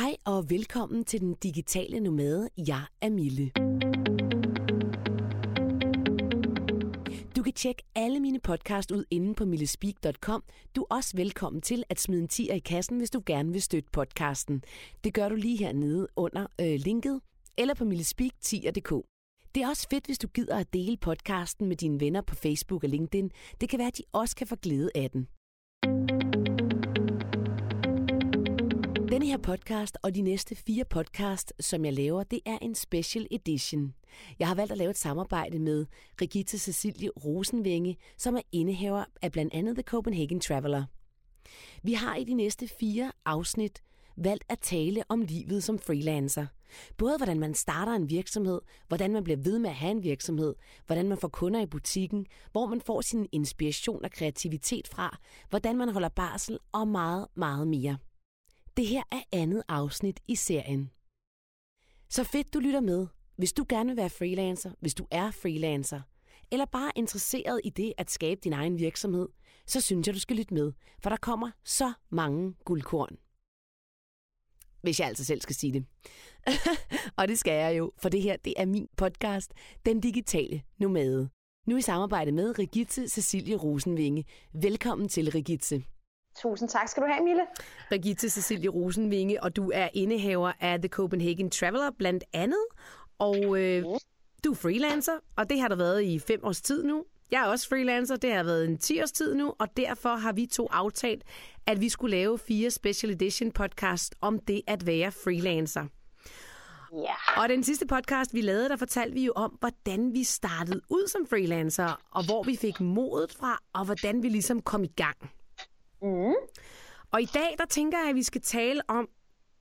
Hej og velkommen til den digitale nomade. Jeg er Mille. Du kan tjekke alle mine podcast ud inde på millespeak.com. Du er også velkommen til at smide en tier i kassen, hvis du gerne vil støtte podcasten. Det gør du lige hernede under øh, linket eller på millespeak10.dk. Det er også fedt, hvis du gider at dele podcasten med dine venner på Facebook og LinkedIn. Det kan være, at de også kan få glæde af den. Denne her podcast og de næste fire podcast, som jeg laver, det er en special edition. Jeg har valgt at lave et samarbejde med Rigitte Cecilie Rosenvinge, som er indehaver af blandt andet The Copenhagen Traveler. Vi har i de næste fire afsnit valgt at tale om livet som freelancer. Både hvordan man starter en virksomhed, hvordan man bliver ved med at have en virksomhed, hvordan man får kunder i butikken, hvor man får sin inspiration og kreativitet fra, hvordan man holder barsel og meget, meget mere. Det her er andet afsnit i serien. Så fedt, du lytter med. Hvis du gerne vil være freelancer, hvis du er freelancer, eller bare interesseret i det at skabe din egen virksomhed, så synes jeg, du skal lytte med, for der kommer så mange guldkorn. Hvis jeg altså selv skal sige det. og det skal jeg jo, for det her det er min podcast, Den Digitale Nomade. Nu i samarbejde med Rigitte Cecilie Rosenvinge. Velkommen til, Rigitte. Tusind tak skal du have, Mille. Rigitte Cecilie Rosenvinge, og du er indehaver af The Copenhagen Traveler blandt andet. Og øh, du er freelancer, og det har der været i fem års tid nu. Jeg er også freelancer, det har været en 10 års tid nu, og derfor har vi to aftalt, at vi skulle lave fire special edition podcast om det at være freelancer. Ja. Og den sidste podcast, vi lavede, der fortalte vi jo om, hvordan vi startede ud som freelancer, og hvor vi fik modet fra, og hvordan vi ligesom kom i gang. Mm. Og i dag, der tænker jeg, at vi skal tale om,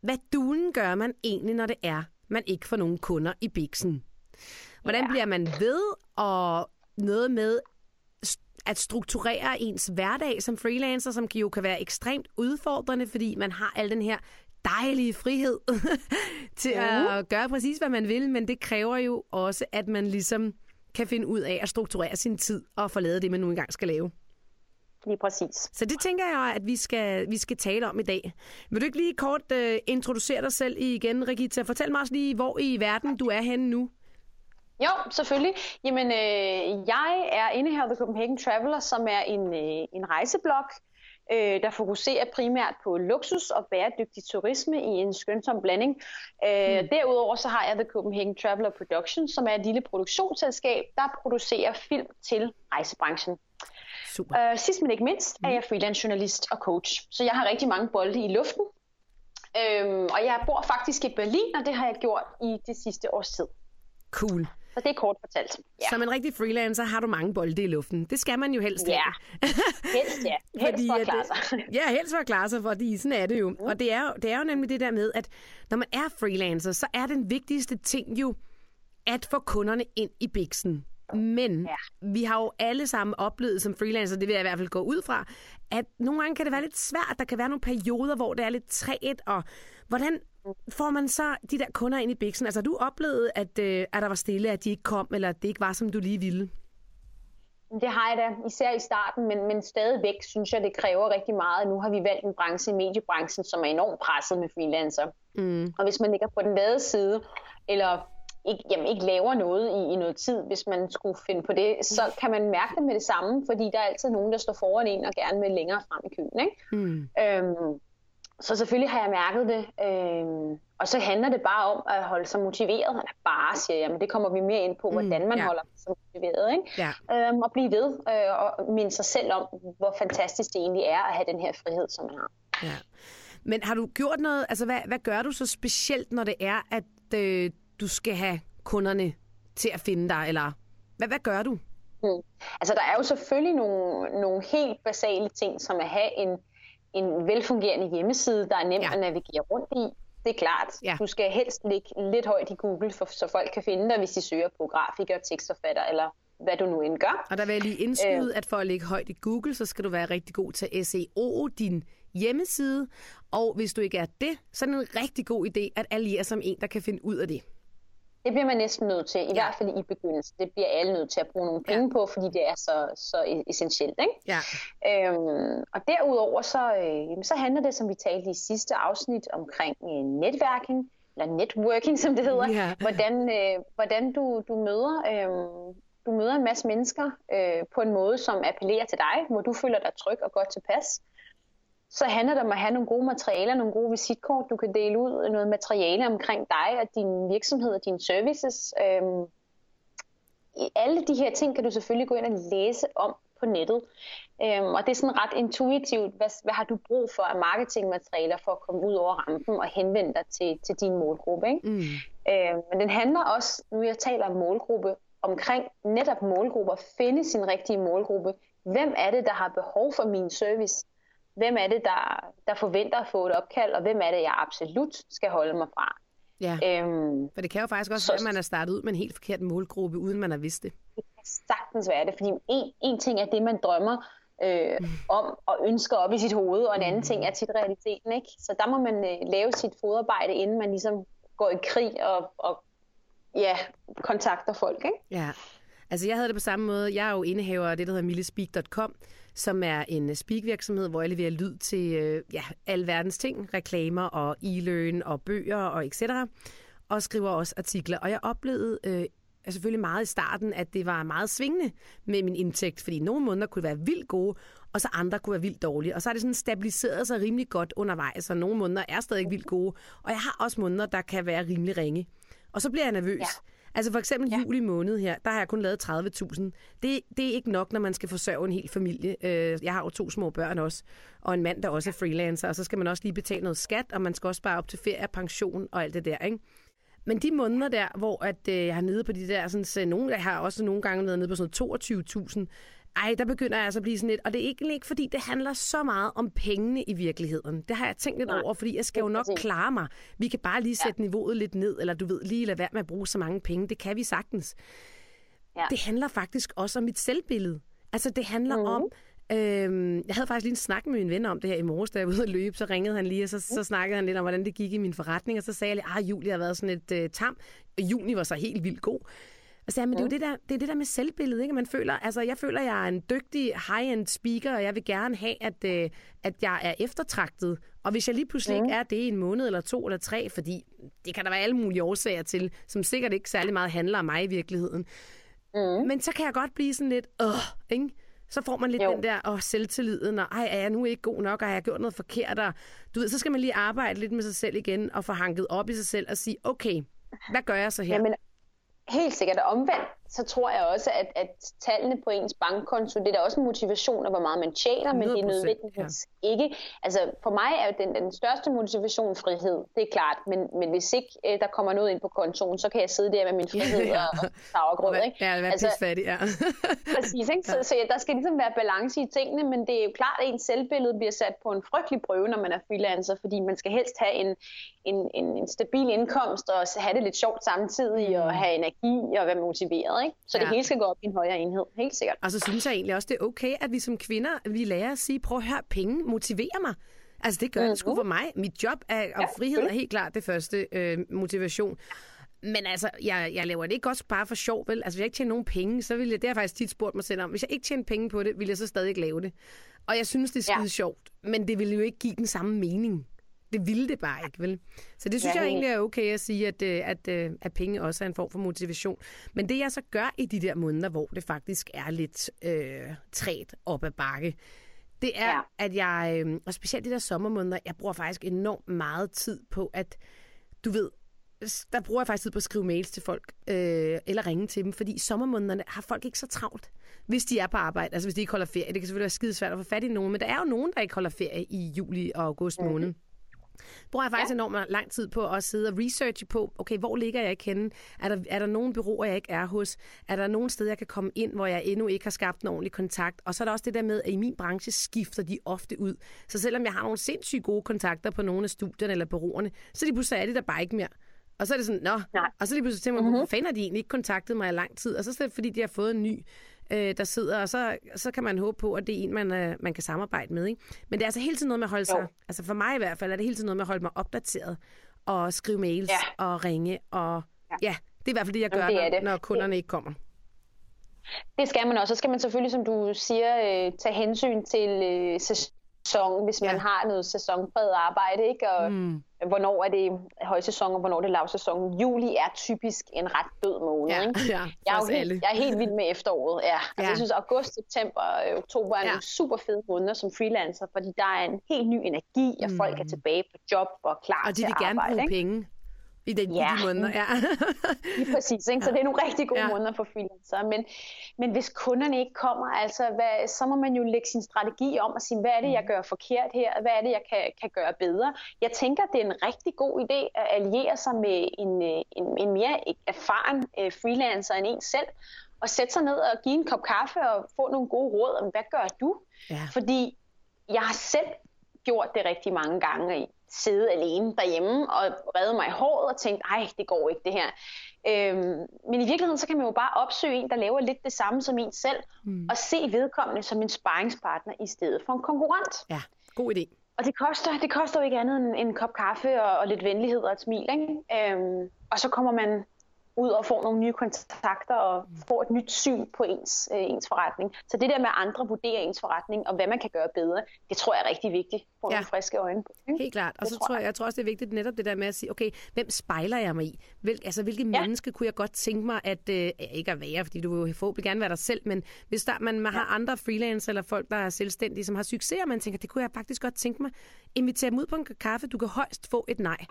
hvad dulen gør man egentlig, når det er, man ikke får nogen kunder i biksen. Hvordan Ja. bliver man ved, og noget med at strukturere ens hverdag som freelancer, som jo kan være ekstremt udfordrende, fordi man har al den her dejlige frihed til at gøre præcis, hvad man vil, men det kræver jo også, at man ligesom kan finde ud af at strukturere sin tid og få lavet det, man nu engang skal lave. Lige præcis. Så det tænker jeg, at vi skal, vi skal tale om i dag. Vil du ikke lige kort uh, introducere dig selv igen, Regita? Fortæl mig også lige, hvor i verden du er henne nu. Jo, selvfølgelig. Jamen, øh, jeg er indehaver af The Copenhagen Traveler, som er en, øh, en rejseblog, øh, der fokuserer primært på luksus og bæredygtig turisme i en skønsom blanding. Øh, hmm. Derudover så har jeg The Copenhagen Traveler Productions, som er et lille produktionsselskab, der producerer film til rejsebranchen. Super. Øh, sidst men ikke mindst er jeg freelance journalist og coach, så jeg har rigtig mange bolde i luften. Øhm, og jeg bor faktisk i Berlin, og det har jeg gjort i det sidste års tid. Cool. Så det er kort fortalt. Ja. Som en rigtig freelancer har du mange bolde i luften. Det skal man jo helst Ja, helst ja. Helst for at klare sig. Ja, helst for at klare sig, fordi sådan er det jo. Og det er det er jo nemlig det der med, at når man er freelancer, så er den vigtigste ting jo at få kunderne ind i biksen. Men Ja. vi har jo alle sammen oplevet som freelancer, det vil jeg i hvert fald gå ud fra, at nogle gange kan det være lidt svært. Der kan være nogle perioder, hvor det er lidt træet, og hvordan får man så de der kunder ind i biksen? Altså, du oplevet, at, øh, at der var stille, at de ikke kom, eller at det ikke var, som du lige ville? Det har jeg da, især i starten, men, men stadigvæk synes jeg, det kræver rigtig meget. Nu har vi valgt en branche, mediebranchen, som er enormt presset med freelancer. Mm. Og hvis man ligger på den lade side, eller ikke, jamen, ikke laver noget i, i noget tid, hvis man skulle finde på det, så kan man mærke det med det samme, fordi der er altid nogen, der står foran en og gerne vil længere frem i køen. Ikke? Mm. Øhm, så selvfølgelig har jeg mærket det. Øhm, og så handler det bare om at holde sig motiveret. Eller bare, siger jeg, men det kommer vi mere ind på, hvordan man ja. holder sig motiveret. Ikke? Ja. Øhm, og blive ved øh, og minde sig selv om, hvor fantastisk det egentlig er at have den her frihed, som man har. Ja. Men har du gjort noget, altså hvad, hvad gør du så specielt, når det er, at øh, du skal have kunderne til at finde dig, eller hvad, hvad gør du? Mm. Altså der er jo selvfølgelig nogle, nogle helt basale ting, som at have en, en velfungerende hjemmeside, der er nem Ja. at navigere rundt i. Det er klart. Ja. Du skal helst ligge lidt højt i Google, for, så folk kan finde dig, hvis de søger på grafiker, tekstforfatter eller hvad du nu end gør. Og der vil jeg lige indskyde, at for at ligge højt i Google, så skal du være rigtig god til SEO, din hjemmeside. Og hvis du ikke er det, så er det en rigtig god idé at alliere med en, der kan finde ud af det. Det bliver man næsten nødt til, i ja. hvert fald i begyndelsen. Det bliver alle nødt til at bruge nogle penge ja. på, fordi det er så, så e-, essentielt. Ikke? Ja. Øhm, og derudover så, øh, så handler det, som vi talte i sidste afsnit, omkring øh, netværking, eller networking, som det hedder. Ja. Hvordan, øh, hvordan du, du møder... Øh, du møder en masse mennesker øh, på en måde, som appellerer til dig, hvor du føler dig tryg og godt tilpas så handler det om at have nogle gode materialer, nogle gode visitkort, du kan dele ud, noget materiale omkring dig og din virksomhed og dine services. Øhm, alle de her ting kan du selvfølgelig gå ind og læse om på nettet. Øhm, og det er sådan ret intuitivt, hvad, hvad har du brug for af marketingmaterialer for at komme ud over rampen og henvende dig til, til din målgruppe. Ikke? Mm. Øhm, men den handler også, nu jeg taler om målgruppe, omkring netop målgrupper, finde sin rigtige målgruppe. Hvem er det, der har behov for min service? Hvem er det, der, der forventer at få et opkald, og hvem er det, jeg absolut skal holde mig fra. Ja, øhm, for det kan jo faktisk også så, være, at man er startet ud med en helt forkert målgruppe, uden man har vidst det. Det kan sagtens være det, fordi en, en ting er det, man drømmer øh, mm. om og ønsker op i sit hoved, og en anden mm. ting er tit realiteten. Ikke? Så der må man øh, lave sit fodarbejde, inden man ligesom går i krig og, og ja, kontakter folk. Ikke? Ja, altså jeg havde det på samme måde. Jeg er jo indehaver af det, der hedder millespeak.com, som er en øh, speakvirksomhed, speak-virksomhed, hvor jeg leverer lyd til øh, ja, verdens ting, reklamer og e-learn og bøger og etc. Og skriver også artikler. Og jeg oplevede øh, altså selvfølgelig meget i starten, at det var meget svingende med min indtægt, fordi nogle måneder kunne være vildt gode, og så andre kunne være vildt dårlige. Og så har det sådan stabiliseret sig rimelig godt undervejs, og nogle måneder er stadig vildt gode, og jeg har også måneder, der kan være rimelig ringe. Og så bliver jeg nervøs. Ja. Altså for eksempel ja. juli måned her, der har jeg kun lavet 30.000. Det, det er ikke nok, når man skal forsørge en hel familie. Øh, jeg har jo to små børn også, og en mand, der også er freelancer, og så skal man også lige betale noget skat, og man skal også spare op til ferie, pension og alt det der, ikke? Men de måneder der, hvor at, øh, jeg har nede på de der, sådan, så nogle, jeg har også nogle gange været nede på sådan 22.000, ej, der begynder jeg altså at blive sådan lidt, og det er ikke, ikke fordi, det handler så meget om pengene i virkeligheden. Det har jeg tænkt lidt Nej, over, fordi jeg skal jo nok klare mig. Vi kan bare lige sætte ja. niveauet lidt ned, eller du ved, lige lade være med at bruge så mange penge. Det kan vi sagtens. Ja. Det handler faktisk også om mit selvbillede. Altså, det handler mm. om, Øhm, jeg havde faktisk lige en snak med min ven om det her i morges, da jeg var ude at løbe. Så ringede han lige, og så, så snakkede han lidt om, hvordan det gik i min forretning. Og så sagde jeg lige, at ah, juli har været sådan et uh, tam. Juni var så helt vildt god. Altså, ja, men ja. det er jo det der, det er det der med selvbilledet, ikke? Man føler, altså, jeg føler, at jeg er en dygtig high-end speaker, og jeg vil gerne have, at, øh, at jeg er eftertragtet. Og hvis jeg lige pludselig mm. ikke er det i en måned eller to eller tre, fordi det kan der være alle mulige årsager til, som sikkert ikke særlig meget handler om mig i virkeligheden. Mm. Men så kan jeg godt blive sådan lidt, åh, ikke? Så får man lidt jo. den der åh, selvtilliden, og ej, er jeg nu ikke god nok, og har jeg gjort noget forkert? Og, du ved, så skal man lige arbejde lidt med sig selv igen, og få hanket op i sig selv og sige, okay, hvad gør jeg så her? Jamen, helt sikkert omvendt så tror jeg også, at, at tallene på ens bankkonto, det er da også en motivation af, hvor meget man tjener, men det er nødvendigvis ja. ikke. Altså for mig er den, den største motivation frihed, det er klart, men, men hvis ikke øh, der kommer noget ind på kontoen, så kan jeg sidde der med min frihed ja. og, sauergrød. Ikke? Ja, er altså, fattig, ja. præcis, ikke? Så, så der skal ligesom være balance i tingene, men det er jo klart, at ens selvbillede bliver sat på en frygtelig prøve, når man er freelancer, fordi man skal helst have en, en, en, en stabil indkomst og have det lidt sjovt samtidig, mm. og have energi og være motiveret. Ikke? Så ja. det hele skal gå op i en højere enhed, helt sikkert. Og så synes jeg egentlig også, det er okay, at vi som kvinder, vi lærer at sige, prøv at høre, penge motiverer mig. Altså det gør mm-hmm. det sgu for mig. Mit job er, og ja, frihed er helt klart det første øh, motivation. Men altså, jeg, jeg laver det ikke også bare for sjov, vel? Altså, hvis jeg ikke tjener nogen penge, så vil jeg, det har jeg faktisk tit spurgt mig selv om, hvis jeg ikke tjener penge på det, vil jeg så stadig ikke lave det. Og jeg synes, det er skide ja. sjovt, men det vil jo ikke give den samme mening det ville det bare ikke, vel? Så det synes ja, jeg egentlig er okay at sige, at, øh, at, at, øh, at penge også er en form for motivation. Men det jeg så gør i de der måneder, hvor det faktisk er lidt øh, træt op ad bakke, det er, ja. at jeg, øh, og specielt de der sommermåneder, jeg bruger faktisk enormt meget tid på, at du ved, der bruger jeg faktisk tid på at skrive mails til folk, øh, eller ringe til dem, fordi i sommermånederne har folk ikke så travlt, hvis de er på arbejde, altså hvis de ikke holder ferie. Det kan selvfølgelig være skide svært at få fat i nogen, men der er jo nogen, der ikke holder ferie i juli og august måned. Mm bruger jeg faktisk ja. enormt lang tid på at sidde og researche på, okay, hvor ligger jeg ikke henne? Er der, er der nogen bureauer, jeg ikke er hos? Er der nogen steder, jeg kan komme ind, hvor jeg endnu ikke har skabt en ordentlig kontakt? Og så er der også det der med, at i min branche skifter de ofte ud. Så selvom jeg har nogle sindssygt gode kontakter på nogle af studierne eller bureauerne, så de pludselig er det der bare ikke mere. Og så er det sådan, nå, Nej. og så lige pludselig tænker man, hvorfor fanden har de egentlig ikke kontaktet mig i lang tid? Og så er det fordi, de har fået en ny øh, der sidder, og så, så kan man håbe på, at det er en, man, øh, man kan samarbejde med. Ikke? Men det er altså hele tiden noget med at holde sig, jo. altså for mig i hvert fald, er det hele tiden noget med at holde mig opdateret, og skrive mails, ja. og ringe, og ja. ja, Det er i hvert fald det, jeg gør, det når, det. når kunderne ikke kommer. Det skal man også. Så skal man selvfølgelig, som du siger, øh, tage hensyn til øh, sæson, hvis man ja. har noget sæsonpræget arbejde, ikke? Og mm. hvornår er det højsæson, og hvornår er det lavsæson. Juli er typisk en ret død måned, ja, ikke? Ja, jeg, er helt, jeg er helt vild med efteråret, ja. Altså, ja. jeg synes, august, september og øh, oktober er ja. nogle super fede måneder som freelancer, fordi der er en helt ny energi, og mm. folk er tilbage på job og klar og til arbejde. De vil gerne bruge ikke? penge. I, den, ja. de måneder, ja. Lige præcis, ikke? så det er nogle rigtig gode ja. måneder for freelancer. Men, men hvis kunderne ikke kommer, altså, hvad, så må man jo lægge sin strategi om og sige, hvad er det, jeg mm. gør forkert her? Hvad er det, jeg kan, kan gøre bedre? Jeg tænker, det er en rigtig god idé at alliere sig med en, øh, en, en mere erfaren uh, freelancer end en selv, og sætte sig ned og give en kop kaffe og få nogle gode råd om, hvad gør du? Ja. Fordi jeg har selv gjort det rigtig mange gange sidde alene derhjemme og redde mig i håret og tænke, ej, det går ikke det her. Øhm, men i virkeligheden, så kan man jo bare opsøge en, der laver lidt det samme som en selv, mm. og se vedkommende som en sparringspartner i stedet for en konkurrent. Ja, god idé. Og det koster, det koster jo ikke andet end en kop kaffe og, og lidt venlighed og et smil. Ikke? Øhm, og så kommer man ud og får nogle nye kontakter og får et nyt syn på ens, øh, ens forretning. Så det der med, at andre vurderer ens forretning og hvad man kan gøre bedre, det tror jeg er rigtig vigtigt for ja. nogle friske øjne. Ikke? Helt klart. Og det så tror jeg, jeg tror også, det er vigtigt netop det der med at sige, okay, hvem spejler jeg mig i? Hvil, altså, hvilke ja. menneske kunne jeg godt tænke mig, at øh, ikke at være, fordi du vil jo forhåbentlig gerne være dig selv, men hvis der, man, man ja. har andre freelance eller folk, der er selvstændige, som har succes, og man tænker, det kunne jeg faktisk godt tænke mig, invitere dem ud på en kaffe, du kan højst få et nej.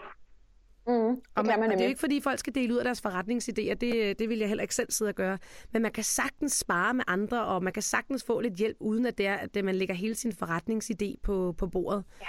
Mm, det, og, man, man og det er jo ikke, fordi folk skal dele ud af deres forretningsidéer. Det, det vil jeg heller ikke selv sidde og gøre. Men man kan sagtens spare med andre, og man kan sagtens få lidt hjælp, uden at, det er, at man lægger hele sin forretningsidé på, på bordet. Ja.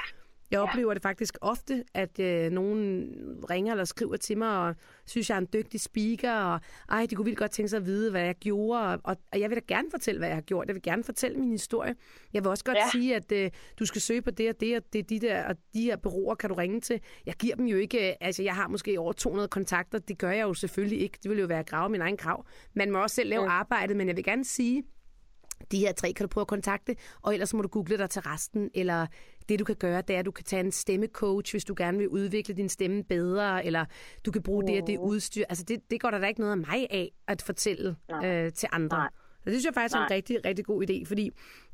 Jeg oplever ja. det faktisk ofte, at øh, nogen ringer eller skriver til mig, og synes, jeg er en dygtig speaker, og ej, de kunne vildt godt tænke sig at vide, hvad jeg gjorde, og, og jeg vil da gerne fortælle, hvad jeg har gjort. Jeg vil gerne fortælle min historie. Jeg vil også godt ja. sige, at øh, du skal søge på det og det, og det, de der, og de her bureauer kan du ringe til. Jeg giver dem jo ikke, øh, altså jeg har måske over 200 kontakter, det gør jeg jo selvfølgelig ikke. Det vil jo være at grave min egen grav. Man må også selv lave ja. arbejdet, men jeg vil gerne sige, de her tre kan du prøve at kontakte, og ellers må du google dig til resten, eller det du kan gøre, det er, at du kan tage en stemmecoach, hvis du gerne vil udvikle din stemme bedre, eller du kan bruge det og det udstyr. Altså det, det går der da ikke noget af mig af at fortælle øh, til andre. Nej. Og det synes jeg faktisk Nej. er en rigtig, rigtig god idé, fordi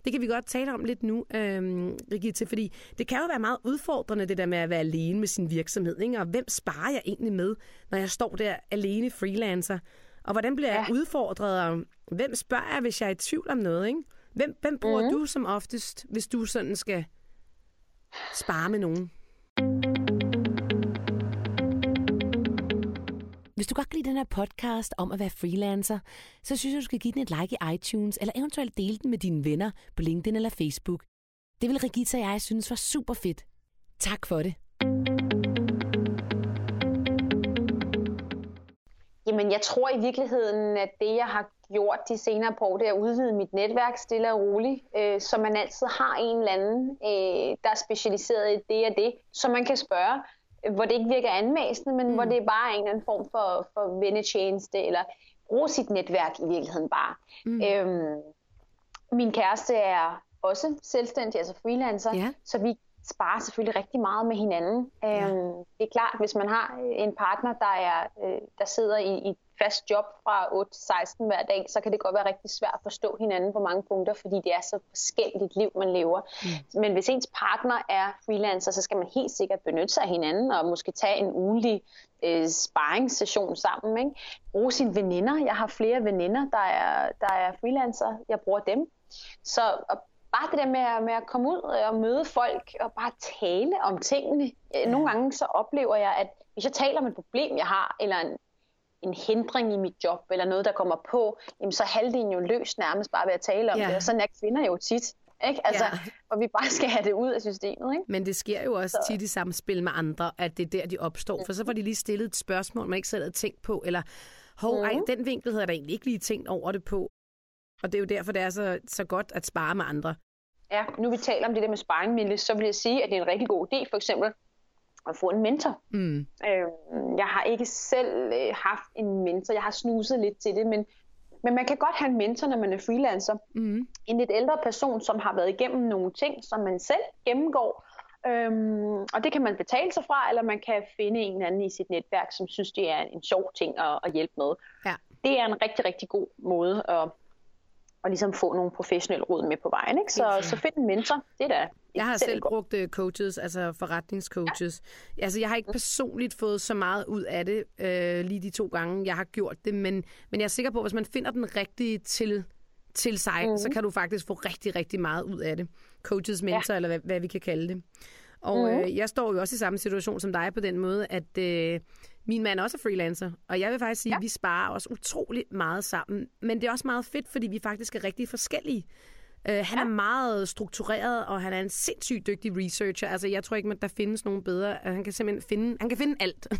det kan vi godt tale om lidt nu, øhm, Rigitte, fordi det kan jo være meget udfordrende, det der med at være alene med sin virksomhed, ikke? og hvem sparer jeg egentlig med, når jeg står der alene freelancer? Og hvordan bliver ja. jeg udfordret, og hvem spørger jeg, hvis jeg er i tvivl om noget? Ikke? Hvem, hvem bruger mm. du som oftest, hvis du sådan skal spare med nogen? Hvis du godt kan lide den her podcast om at være freelancer, så synes jeg, du skal give den et like i iTunes, eller eventuelt dele den med dine venner på LinkedIn eller Facebook. Det vil Regita og jeg synes var super fedt. Tak for det. Jamen, jeg tror i virkeligheden, at det, jeg har gjort de senere på år, det er at udvide mit netværk stille og roligt, øh, så man altid har en eller anden, øh, der er specialiseret i det og det, så man kan spørge, hvor det ikke virker anmæsende, men mm. hvor det bare er en eller anden form for, for vennetjeneste, eller bruge sit netværk i virkeligheden bare. Mm. Øhm, min kæreste er også selvstændig, altså freelancer, ja. så vi sparer selvfølgelig rigtig meget med hinanden. Ja. Øhm, det er klart, hvis man har en partner, der, er, øh, der sidder i, i et fast job fra 8 til 16 hver dag, så kan det godt være rigtig svært at forstå hinanden på mange punkter, fordi det er så forskelligt liv, man lever. Mm. Men hvis ens partner er freelancer, så skal man helt sikkert benytte sig af hinanden, og måske tage en ugenlig øh, sparringssession sammen. Ikke? Bruge sine veninder. Jeg har flere veninder, der er, der er freelancer. Jeg bruger dem. Så at bare det der med at, med at komme ud og møde folk og bare tale om tingene. Nogle gange så oplever jeg, at hvis jeg taler om et problem, jeg har, eller en, en hindring i mit job, eller noget, der kommer på, jamen, så er halvdelen jo løst nærmest bare ved at tale om ja. det. Og sådan er kvinder jo tit. Ikke? Altså, ja. Og vi bare skal have det ud af systemet. Ikke? Men det sker jo også så. tit i samspil med andre, at det er der, de opstår. For så får de lige stillet et spørgsmål, man ikke selv havde tænkt på, eller hov, mm. ej, den vinkel havde jeg da egentlig ikke lige tænkt over det på. Og det er jo derfor, det er så, så godt at spare med andre. Ja, nu vi taler om det der med sparring, så vil jeg sige, at det er en rigtig god idé, for eksempel at få en mentor. Mm. Øh, jeg har ikke selv øh, haft en mentor, jeg har snuset lidt til det, men, men man kan godt have en mentor, når man er freelancer. Mm. En lidt ældre person, som har været igennem nogle ting, som man selv gennemgår, Øhm, og det kan man betale sig fra, eller man kan finde en anden i sit netværk, som synes, det er en sjov ting at, at hjælpe med. Ja. Det er en rigtig, rigtig god måde at, at ligesom få nogle professionelle råd med på vejen. Ikke? Så, så find en mentor. Det er da jeg har selv brugt uh, coaches, altså forretningscoaches. Ja. Altså, jeg har ikke personligt fået så meget ud af det, øh, lige de to gange, jeg har gjort det, men, men jeg er sikker på, at hvis man finder den rigtige til, til sig, mm. så kan du faktisk få rigtig, rigtig meget ud af det. Coaches, mentor, ja. eller hvad, hvad vi kan kalde det. Og mm. øh, jeg står jo også i samme situation som dig på den måde, at øh, min mand også er freelancer, og jeg vil faktisk sige, ja. at vi sparer også utrolig meget sammen. Men det er også meget fedt, fordi vi faktisk er rigtig forskellige. Uh, han ja. er meget struktureret, og han er en sindssygt dygtig researcher. Altså, jeg tror ikke, at der findes nogen bedre. Han kan simpelthen finde, han kan finde alt på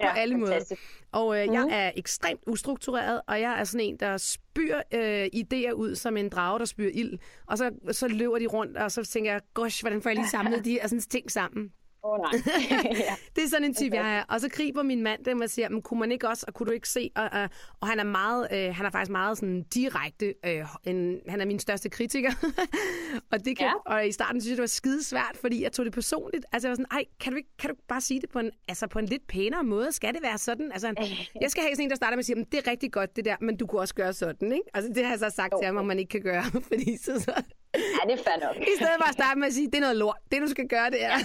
ja, alle måder. Og uh, mm-hmm. jeg mhm. er ekstremt ustruktureret, og jeg er sådan en, der spyr uh, idéer ud som en drage, der spyr ild. Og så, så løber de rundt, og så tænker jeg, gosh, hvordan får jeg lige samlet de her sådan, ting sammen? Oh, nej. ja. Det er sådan en type, jeg er. Og så griber min mand dem og siger, men kunne man ikke også, og kunne du ikke se? Og, og, og han er meget, øh, han er faktisk meget sådan direkte, øh, en, han er min største kritiker. og, det kan, ja. og i starten synes jeg, det var skide svært, fordi jeg tog det personligt. Altså jeg var sådan, ej, kan du ikke, kan du bare sige det på en, altså på en lidt pænere måde? Skal det være sådan? Altså, jeg skal have sådan en, der starter med at sige, det er rigtig godt det der, men du kunne også gøre sådan, ikke? Altså det har jeg så sagt okay. til ham, om man ikke kan gøre, fordi så, så Ja, det er fair nok. I stedet for at starte med at sige, det er noget lort. Det, du skal gøre, det er...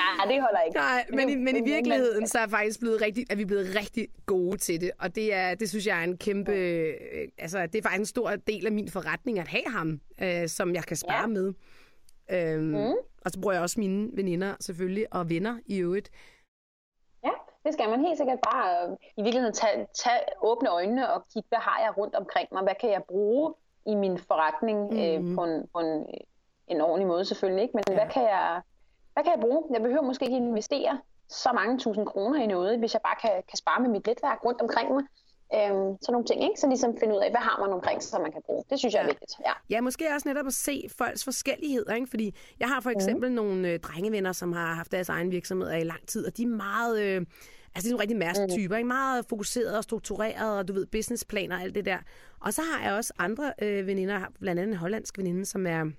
ja, det holder ikke. Nej, men, i, men i virkeligheden, så er, faktisk blevet rigtig, er vi blevet rigtig gode til det. Og det, er, det synes jeg er en kæmpe... Øh, altså, det er faktisk en stor del af min forretning at have ham, øh, som jeg kan spare ja. med. Øhm, mm. Og så bruger jeg også mine veninder selvfølgelig, og venner i øvrigt. Ja, det skal man helt sikkert bare øh, i virkeligheden tage, tage åbne øjnene og kigge, hvad har jeg rundt omkring mig? Hvad kan jeg bruge i min forretning øh, mhm. på, en, på en, en ordentlig måde selvfølgelig. Ikke? Men ja. hvad, kan jeg, hvad kan jeg bruge? Jeg behøver måske ikke investere så mange tusind kroner i noget, hvis jeg bare kan, kan spare med mit netværk rundt omkring mig. Øhm, sådan nogle ting, ikke? Så ligesom finde ud af, hvad har man omkring sig, som man kan bruge. Det synes jeg er vigtigt. Ja. ja, måske også netop at se folks forskelligheder, ikke? Fordi jeg har for mhm. eksempel mm. nogle øh, drengevenner, som har haft deres egen virksomhed i lang tid, og de er meget... Øh, Altså, nogle rigtig mærkestyper, mm. ikke? Meget fokuseret og struktureret, og du ved, businessplaner og alt det der. Og så har jeg også andre øh, veninder, blandt andet en hollandsk veninde, som er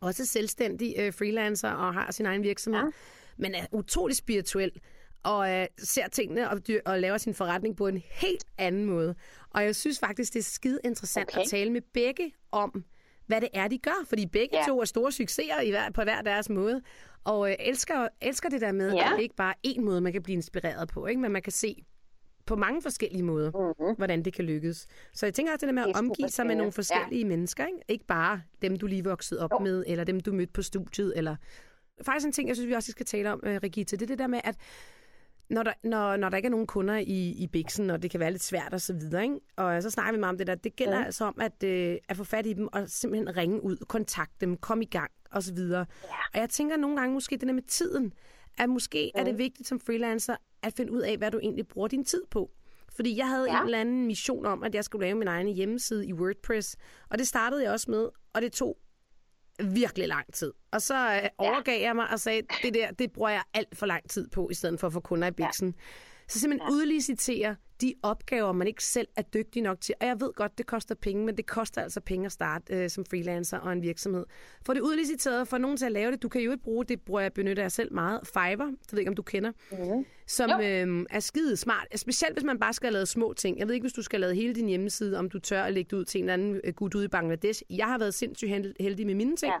også selvstændig øh, freelancer og har sin egen virksomhed, ja. men er utrolig spirituel og øh, ser tingene og, dyr, og laver sin forretning på en helt anden måde. Og jeg synes faktisk, det er skide interessant okay. at tale med begge om, hvad det er, de gør. Fordi begge ja. to er store succeser i hver, på hver deres måde. Og øh, elsker, elsker det der med, ja. at det ikke bare er én måde, man kan blive inspireret på, ikke? men man kan se på mange forskellige måder, mm-hmm. hvordan det kan lykkes. Så jeg tænker også det der med at omgive sig med nogle forskellige ja. mennesker. Ikke? ikke bare dem, du lige voksede op jo. med, eller dem, du mødte på studiet. Eller... Faktisk en ting, jeg synes, vi også skal tale om, uh, Regita, det er det der med, at når der, når, når der ikke er nogen kunder i, i Bixen, og det kan være lidt svært og så videre, ikke? og så snakker vi meget om det der, det gælder ja. altså om at, øh, at få fat i dem og simpelthen ringe ud, kontakte dem, komme i gang og så videre. Ja. Og jeg tænker nogle gange måske det der med tiden, at måske ja. er det vigtigt som freelancer at finde ud af, hvad du egentlig bruger din tid på. Fordi jeg havde ja. en eller anden mission om, at jeg skulle lave min egen hjemmeside i WordPress. Og det startede jeg også med, og det tog virkelig lang tid. Og så øh, overgav jeg mig og sagde, det der, det bruger jeg alt for lang tid på, i stedet for at få kunder i Bixen. Ja. Så simpelthen ja. udlicitere de opgaver, man ikke selv er dygtig nok til. Og jeg ved godt, det koster penge, men det koster altså penge at starte øh, som freelancer og en virksomhed. Få det udliciteret, for nogen til at lave det. Du kan jo ikke bruge det, bruger jeg benytter jeg selv meget. Fiverr, det ved ikke, om du kender, mm. som øh, er skide smart. Specielt hvis man bare skal lave små ting. Jeg ved ikke, hvis du skal lave hele din hjemmeside, om du tør at lægge det ud til en anden øh, gut ude i Bangladesh. Jeg har været sindssygt heldig med mine ting. Ja.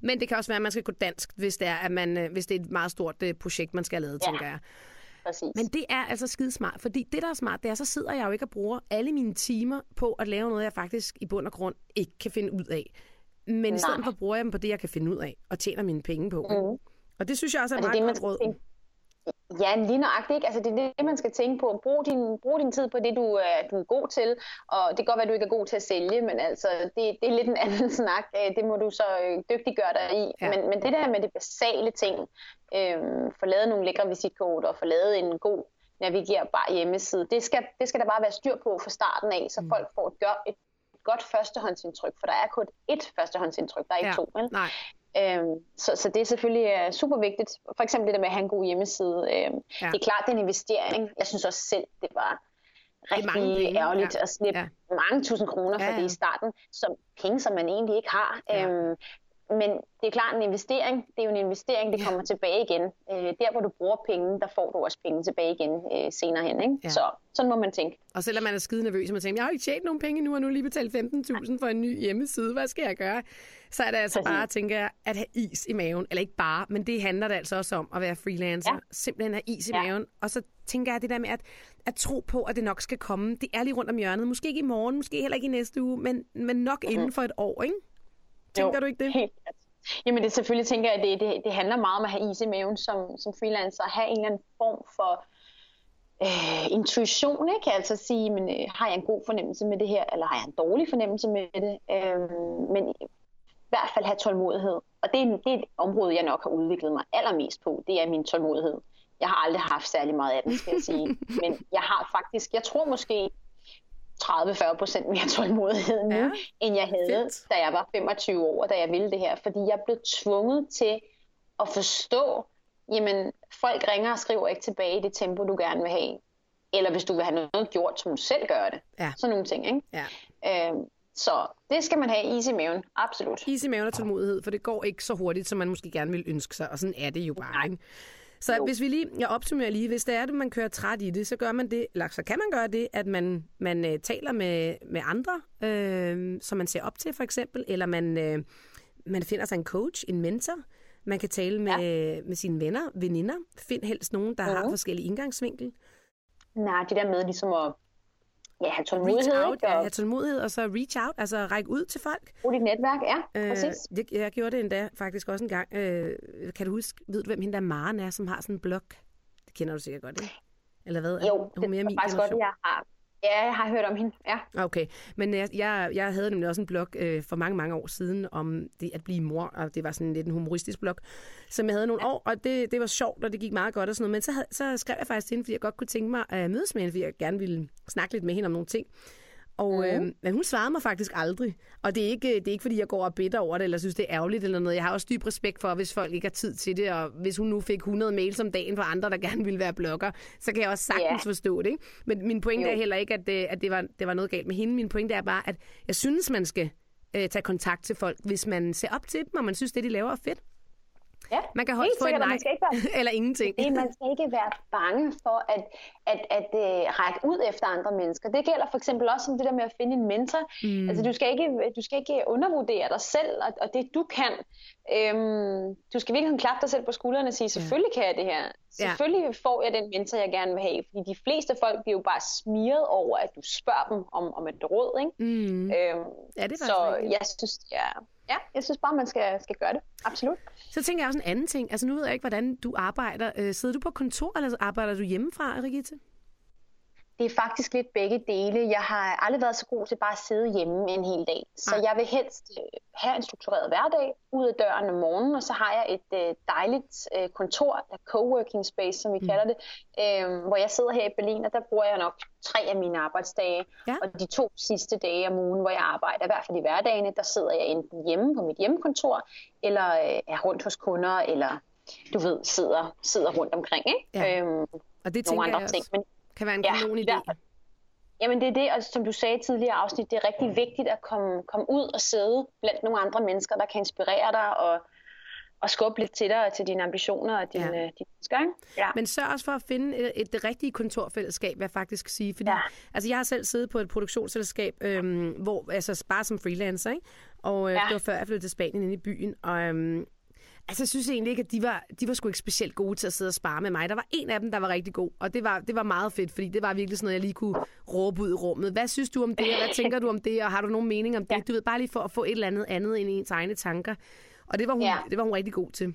Men det kan også være, at man skal gå dansk, hvis det er, at man, øh, hvis det er et meget stort øh, projekt, man skal have lavet, ja. tænker jeg. Præcis. Men det er altså skidesmart, fordi det, der er smart, det er, så sidder jeg jo ikke og bruger alle mine timer på at lave noget, jeg faktisk i bund og grund ikke kan finde ud af. Men Nej. i stedet for bruger jeg dem på det, jeg kan finde ud af, og tjener mine penge på. Mm. Og det synes jeg også er og meget godt råd. Tænke Ja, lige nøjagtigt. Ikke? Altså, det er det, man skal tænke på. Brug din, brug din tid på det, du, uh, du er god til. Og det kan godt være, at du ikke er god til at sælge, men altså, det, det er lidt en anden snak. Øh, det må du så øh, dygtiggøre dig i. Ja. Men, men det der med de basale ting, øh, få lavet nogle lækre visitkorter, få lavet en god navigerbar hjemmeside, det skal, det skal der bare være styr på fra starten af, så mm. folk får et, gør, et godt førstehåndsindtryk, for der er kun ét førstehåndsindtryk, der er ikke ja. to. Vel? Nej. Øhm, så, så det er selvfølgelig uh, super vigtigt. For eksempel det der med at have en god hjemmeside. Øhm, ja. Det er klart, det er en investering. Jeg synes også selv, det var rigtig det ærgerligt ja. at slippe ja. mange tusind kroner for ja, ja. det i starten, som penge, som man egentlig ikke har. Ja. Øhm, men det er klart en investering. Det er jo en investering, det kommer ja. tilbage igen. Øh, der, hvor du bruger penge, der får du også penge tilbage igen øh, senere hen. Ikke? Ja. Så sådan må man tænke. Og selvom man er skide nervøs, og man tænker, jeg har ikke tjent nogen penge nu, og nu lige betalt 15.000 for en ny hjemmeside. Hvad skal jeg gøre? Så er det altså Præcis. bare, tænker jeg, at have is i maven. Eller ikke bare, men det handler det altså også om at være freelancer. Ja. Simpelthen have is i ja. maven. Og så tænker jeg det der med at, at tro på, at det nok skal komme. Det er lige rundt om hjørnet. Måske ikke i morgen, måske heller ikke i næste uge, men, men nok mm-hmm. inden for et år, ikke? Tænker jo, du ikke det? Helt Jamen det selvfølgelig tænker jeg, at det, det, det handler meget om at have is i maven som, som freelancer, at have en eller anden form for øh, intuition, ikke? Altså sige, men, øh, har jeg en god fornemmelse med det her, eller har jeg en dårlig fornemmelse med det? Øh, men i hvert fald have tålmodighed. Og det er, det er et område, jeg nok har udviklet mig allermest på, det er min tålmodighed. Jeg har aldrig haft særlig meget af den, skal jeg sige. Men jeg har faktisk, jeg tror måske, 30-40 procent mere tålmodighed nu, ja, end jeg havde, fedt. da jeg var 25 år, da jeg ville det her. Fordi jeg blev tvunget til at forstå, jamen folk ringer og skriver ikke tilbage i det tempo, du gerne vil have. Eller hvis du vil have noget gjort, så må du selv gøre det. Ja. Sådan nogle ting, ikke? Ja. Øhm, så det skal man have is i maven, absolut. Is i maven og tålmodighed, for det går ikke så hurtigt, som man måske gerne vil ønske sig, og sådan er det jo bare. Ikke? Så jo. hvis vi lige, jeg opsummerer lige, hvis det er, at man kører træt i det, så gør man det, eller så kan man gøre det, at man, man uh, taler med, med andre, øh, som man ser op til for eksempel, eller man, øh, man finder sig en coach, en mentor, man kan tale med, ja. med sine venner, veninder. Find helst nogen, der uh-huh. har forskellige indgangsvinkel. Nej, det der med ligesom at ja, have tålmodighed. Reach out, ja, have tålmodighed, og så reach out, altså række ud til folk. Brug dit netværk, ja, øh, præcis. Jeg, jeg gjorde det endda faktisk også en gang. Øh, kan du huske, ved du, hvem hende der Maren er, som har sådan en blog? Det kender du sikkert godt, ikke? Eller hvad? Jo, det er faktisk godt, jeg har. Ja, jeg har hørt om hende, ja. Okay, men jeg, jeg, jeg havde nemlig også en blog øh, for mange, mange år siden om det at blive mor, og det var sådan lidt en humoristisk blog, som jeg havde nogle ja. år, og det, det var sjovt, og det gik meget godt og sådan noget, men så, havde, så skrev jeg faktisk til hende, fordi jeg godt kunne tænke mig at mødes med hende, fordi jeg gerne ville snakke lidt med hende om nogle ting. Og, mm. øh, men hun svarede mig faktisk aldrig. Og det er, ikke, det er ikke, fordi jeg går og bitter over det, eller synes, det er ærgerligt eller noget. Jeg har også dyb respekt for, hvis folk ikke har tid til det. Og hvis hun nu fik 100 mails om dagen fra andre, der gerne ville være blogger, så kan jeg også sagtens yeah. forstå det. Ikke? Men min pointe jo. er heller ikke, at, det, at det, var, det var noget galt med hende. Min pointe er bare, at jeg synes, man skal øh, tage kontakt til folk, hvis man ser op til dem, og man synes, det, de laver, er fedt. Ja, man kan højst få et nej, være, eller ingenting. Det, man skal ikke være bange for at, at, at uh, række ud efter andre mennesker. Det gælder for eksempel også om det der med at finde en mentor. Mm. Altså, du, skal ikke, du skal ikke undervurdere dig selv og, og det, du kan. Øhm, du skal virkelig klappe dig selv på skuldrene og sige, selvfølgelig kan jeg det her. Selvfølgelig ja. får jeg den mentor, jeg gerne vil have. Fordi de fleste folk bliver jo bare smiret over, at du spørger dem om, om et råd. Ikke? Mm. Øhm, ja, det er så jeg synes, ja, ja, jeg synes bare, man skal, skal gøre det. Absolut. Så tænker jeg også en anden ting. Altså nu ved jeg ikke, hvordan du arbejder. Øh, sidder du på kontor, eller arbejder du hjemmefra, Rigitte? Det er faktisk lidt begge dele. Jeg har aldrig været så god til bare at sidde hjemme en hel dag. Så jeg vil helst øh, have en struktureret hverdag, ud af døren om morgenen, og så har jeg et øh, dejligt øh, kontor, der coworking space, som vi mm. kalder det, øh, hvor jeg sidder her i Berlin, og der bruger jeg nok tre af mine arbejdsdage. Ja. Og de to sidste dage om ugen, hvor jeg arbejder, i hvert fald i hverdagene, der sidder jeg enten hjemme på mit hjemmekontor, eller øh, er rundt hos kunder, eller du ved, sidder, sidder rundt omkring. Ikke? Ja. Øhm, og det tænker andre jeg ting. Men, kan være en kanon idé. Ja, Jamen det er det, og som du sagde tidligere afsnit, det er rigtig vigtigt at komme, komme ud og sidde blandt nogle andre mennesker, der kan inspirere dig og, og skubbe lidt til dig og til dine ambitioner og dine, ja. dine ønsker. Ja. Men sørg også for at finde et, et, det rigtige kontorfællesskab, vil jeg faktisk sige. Fordi, ja. altså, jeg har selv siddet på et produktionsselskab, øhm, hvor, altså bare som freelancer, ikke? og øh, ja. det var før jeg flyttede til Spanien ind i byen, og øhm, Altså, jeg synes egentlig ikke, at de var, de var sgu ikke specielt gode til at sidde og spare med mig. Der var en af dem, der var rigtig god, og det var, det var meget fedt, fordi det var virkelig sådan noget, jeg lige kunne råbe ud i rummet. Hvad synes du om det, og hvad tænker du om det, og har du nogen mening om det? Ja. Du ved, bare lige for at få et eller andet andet end ens egne tanker. Og det var hun, ja. det var hun rigtig god til.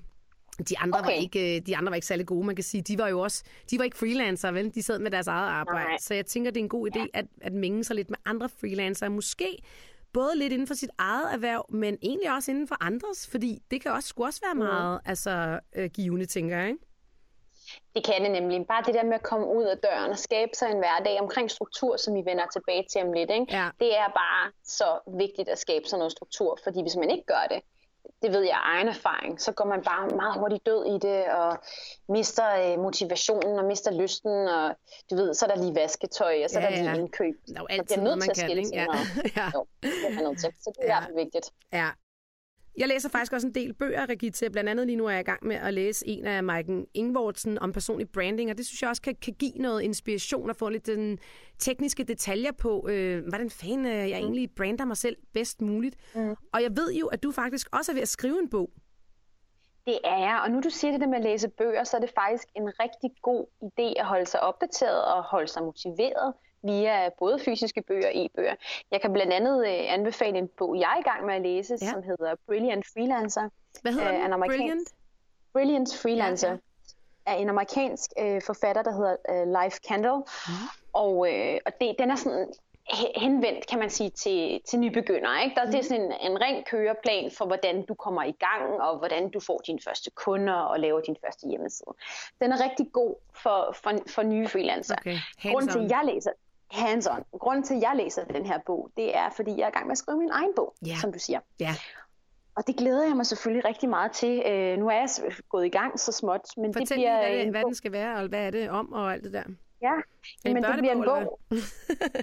De andre, okay. var ikke, de andre var ikke særlig gode, man kan sige. De var jo også, de var ikke freelancer, vel? De sad med deres eget arbejde. Nej. Så jeg tænker, det er en god idé ja. at, at mænge sig lidt med andre freelancer. Måske både lidt inden for sit eget erhverv, men egentlig også inden for andres, fordi det kan også, skulle også være mm. meget mm. altså, øh, givende, tænker jeg, ikke? Det kan det nemlig. Bare det der med at komme ud af døren og skabe sig en hverdag omkring struktur, som vi vender tilbage til om lidt. Ikke? Ja. Det er bare så vigtigt at skabe sig noget struktur, fordi hvis man ikke gør det, det ved jeg af egen erfaring, så går man bare meget hurtigt død i det, og mister øh, motivationen, og mister lysten, og du ved, så er der lige vasketøj, og så ja, er der lige indkøb. Der er altid noget, man kan, ikke? Ja. ja. Jo, det er nødt til. Så det er ja. vigtigt. Ja. Jeg læser faktisk også en del bøger, Regitze. Blandt andet lige nu er jeg i gang med at læse en af Maiken Ingvordsen om personlig branding, og det synes jeg også kan, kan give noget inspiration og få lidt den tekniske detaljer på, øh, hvordan fanden øh, jeg egentlig brander mig selv bedst muligt. Mm. Og jeg ved jo, at du faktisk også er ved at skrive en bog. Det er jeg, og nu du siger det der med at læse bøger, så er det faktisk en rigtig god idé at holde sig opdateret og holde sig motiveret via både fysiske bøger og e-bøger. Jeg kan blandt andet øh, anbefale en bog, jeg er i gang med at læse, ja. som hedder Brilliant Freelancer. Hvad hedder øh, den? Brilliant? Brilliant Freelancer. Ja, ja af en amerikansk øh, forfatter, der hedder øh, Life Kendall. Mm. Og, øh, og det, den er sådan henvendt, kan man sige, til, til nybegyndere. Ikke? Der, mm. Det er sådan en, en ren køreplan for, hvordan du kommer i gang, og hvordan du får dine første kunder og laver din første hjemmeside. Den er rigtig god for, for, for nye freelancer. Okay. Grunden til, at jeg læser, hands-on. Grunden til, at jeg læser den her bog, det er, fordi jeg er i gang med at skrive min egen bog, yeah. som du siger. Yeah. Og det glæder jeg mig selvfølgelig rigtig meget til. Øh, nu er jeg gået i gang så småt, men Fortæl det bliver lige, hvad, det, hvad den skal være, og hvad er det om, og alt det der. Ja, men det bliver en bog.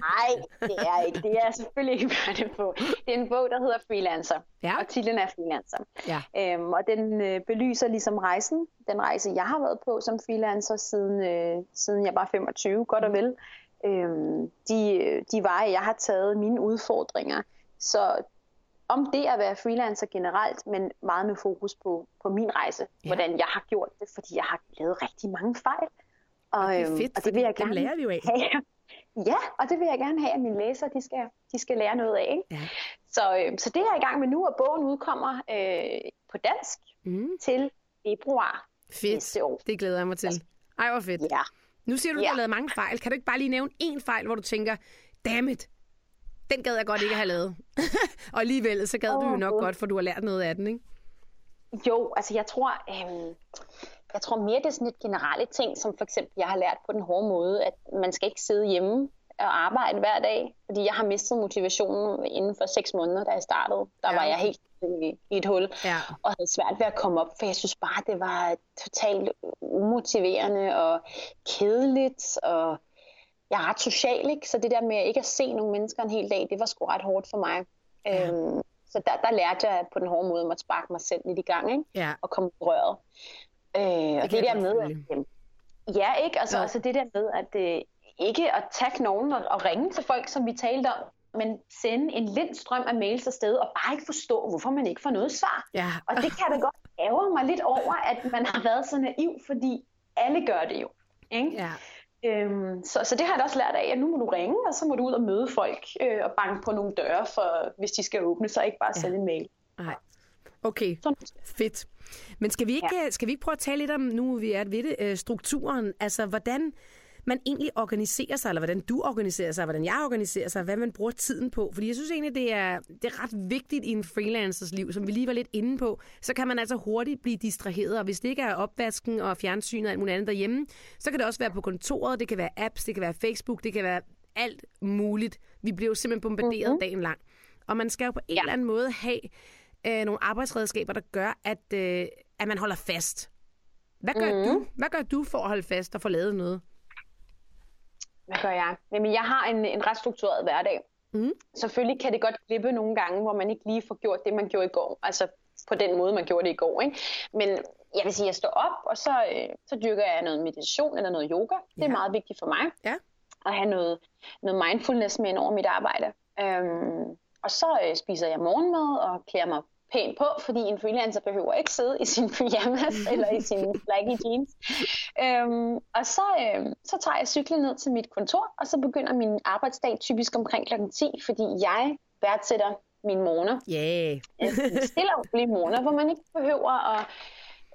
Nej, det er ikke. Det er selvfølgelig ikke børnebog. Det er en bog, der hedder Freelancer, ja. og titlen er Freelancer. Ja. Øhm, og den øh, belyser ligesom rejsen, den rejse, jeg har været på som freelancer, siden, øh, siden jeg var 25, godt og vel. Øhm, de, de veje, jeg har taget, mine udfordringer. Så om det at være freelancer generelt, men meget med fokus på, på min rejse, ja. hvordan jeg har gjort det, fordi jeg har lavet rigtig mange fejl. Og, det er øhm, fedt, og det vil jeg gerne lærer vi jo af. Have. Ja, og det vil jeg gerne have, at mine læsere de skal, de skal lære noget af. Ikke? Ja. Så, øh, så det er jeg i gang med nu, og bogen udkommer øh, på dansk mm. til februar fedt. næste år. det glæder jeg mig til. Ej, hvor fedt. Ja. Nu siger du, at du ja. har lavet mange fejl. Kan du ikke bare lige nævne én fejl, hvor du tænker, dammit, den gad jeg godt ikke have lavet. og alligevel, så gad oh, du jo nok God. godt, for du har lært noget af den, ikke? Jo, altså jeg tror, øh, jeg tror mere, det er sådan et generelle ting, som for eksempel jeg har lært på den hårde måde, at man skal ikke sidde hjemme og arbejde hver dag, fordi jeg har mistet motivationen inden for seks måneder, da jeg startede. Der ja. var jeg helt i, i et hul, ja. og havde svært ved at komme op, for jeg synes bare, det var totalt umotiverende og kedeligt, og jeg er ret social, ikke? så det der med ikke at se nogle mennesker en hel dag, det var sgu ret hårdt for mig. Ja. Øhm, så der, der lærte jeg på den hårde måde, at måtte sparke mig selv lidt i gang, ikke? Ja. og komme på røret. Øh, det og det der med, at, ja, ikke? Altså, ja. altså det der med, at øh, ikke at tage nogen og, og ringe til folk, som vi talte om, men sende en lind strøm af mails afsted, og bare ikke forstå, hvorfor man ikke får noget svar. Ja. Og det kan da godt ære mig lidt over, at man har været så naiv, fordi alle gør det jo. Ikke? Ja. Øhm, så, så det har jeg da også lært af, at nu må du ringe, og så må du ud og møde folk øh, og banke på nogle døre, for, hvis de skal åbne, så ikke bare ja. sende en mail. Nej. Okay, Sådan. fedt. Men skal vi, ikke, ja. skal vi ikke prøve at tale lidt om, nu vi er ved det, øh, strukturen? Altså, hvordan man egentlig organiserer sig, eller hvordan du organiserer sig, hvordan jeg organiserer sig, hvad man bruger tiden på. Fordi jeg synes egentlig, det er, det er ret vigtigt i en freelancers liv, som vi lige var lidt inde på. Så kan man altså hurtigt blive distraheret, og hvis det ikke er opvasken og fjernsynet og alt muligt andet derhjemme, så kan det også være på kontoret, det kan være apps, det kan være Facebook, det kan være alt muligt. Vi bliver jo simpelthen bombarderet mm-hmm. dagen lang. Og man skal jo på en ja. eller anden måde have øh, nogle arbejdsredskaber, der gør, at, øh, at man holder fast. Hvad gør mm. du? Hvad gør du for at holde fast og få lavet noget? Hvad gør jeg? Jamen, jeg har en, en ret struktureret hverdag. Mm. Selvfølgelig kan det godt glippe nogle gange, hvor man ikke lige får gjort det, man gjorde i går. Altså på den måde, man gjorde det i går. Ikke? Men jeg vil sige, at jeg står op, og så, øh, så dyrker jeg noget meditation eller noget yoga. Det er ja. meget vigtigt for mig. Ja. At have noget, noget mindfulness med ind over mit arbejde. Øhm, og så øh, spiser jeg morgenmad og klæder mig pænt på, fordi en freelancer behøver ikke sidde i sin pyjamas eller i sin flaggy jeans. Øhm, og så, øhm, så tager jeg cyklen ned til mit kontor, og så begynder min arbejdsdag typisk omkring kl. 10, fordi jeg værdsætter mine morgener. Yeah. stille og rolige morgener, hvor man ikke behøver at...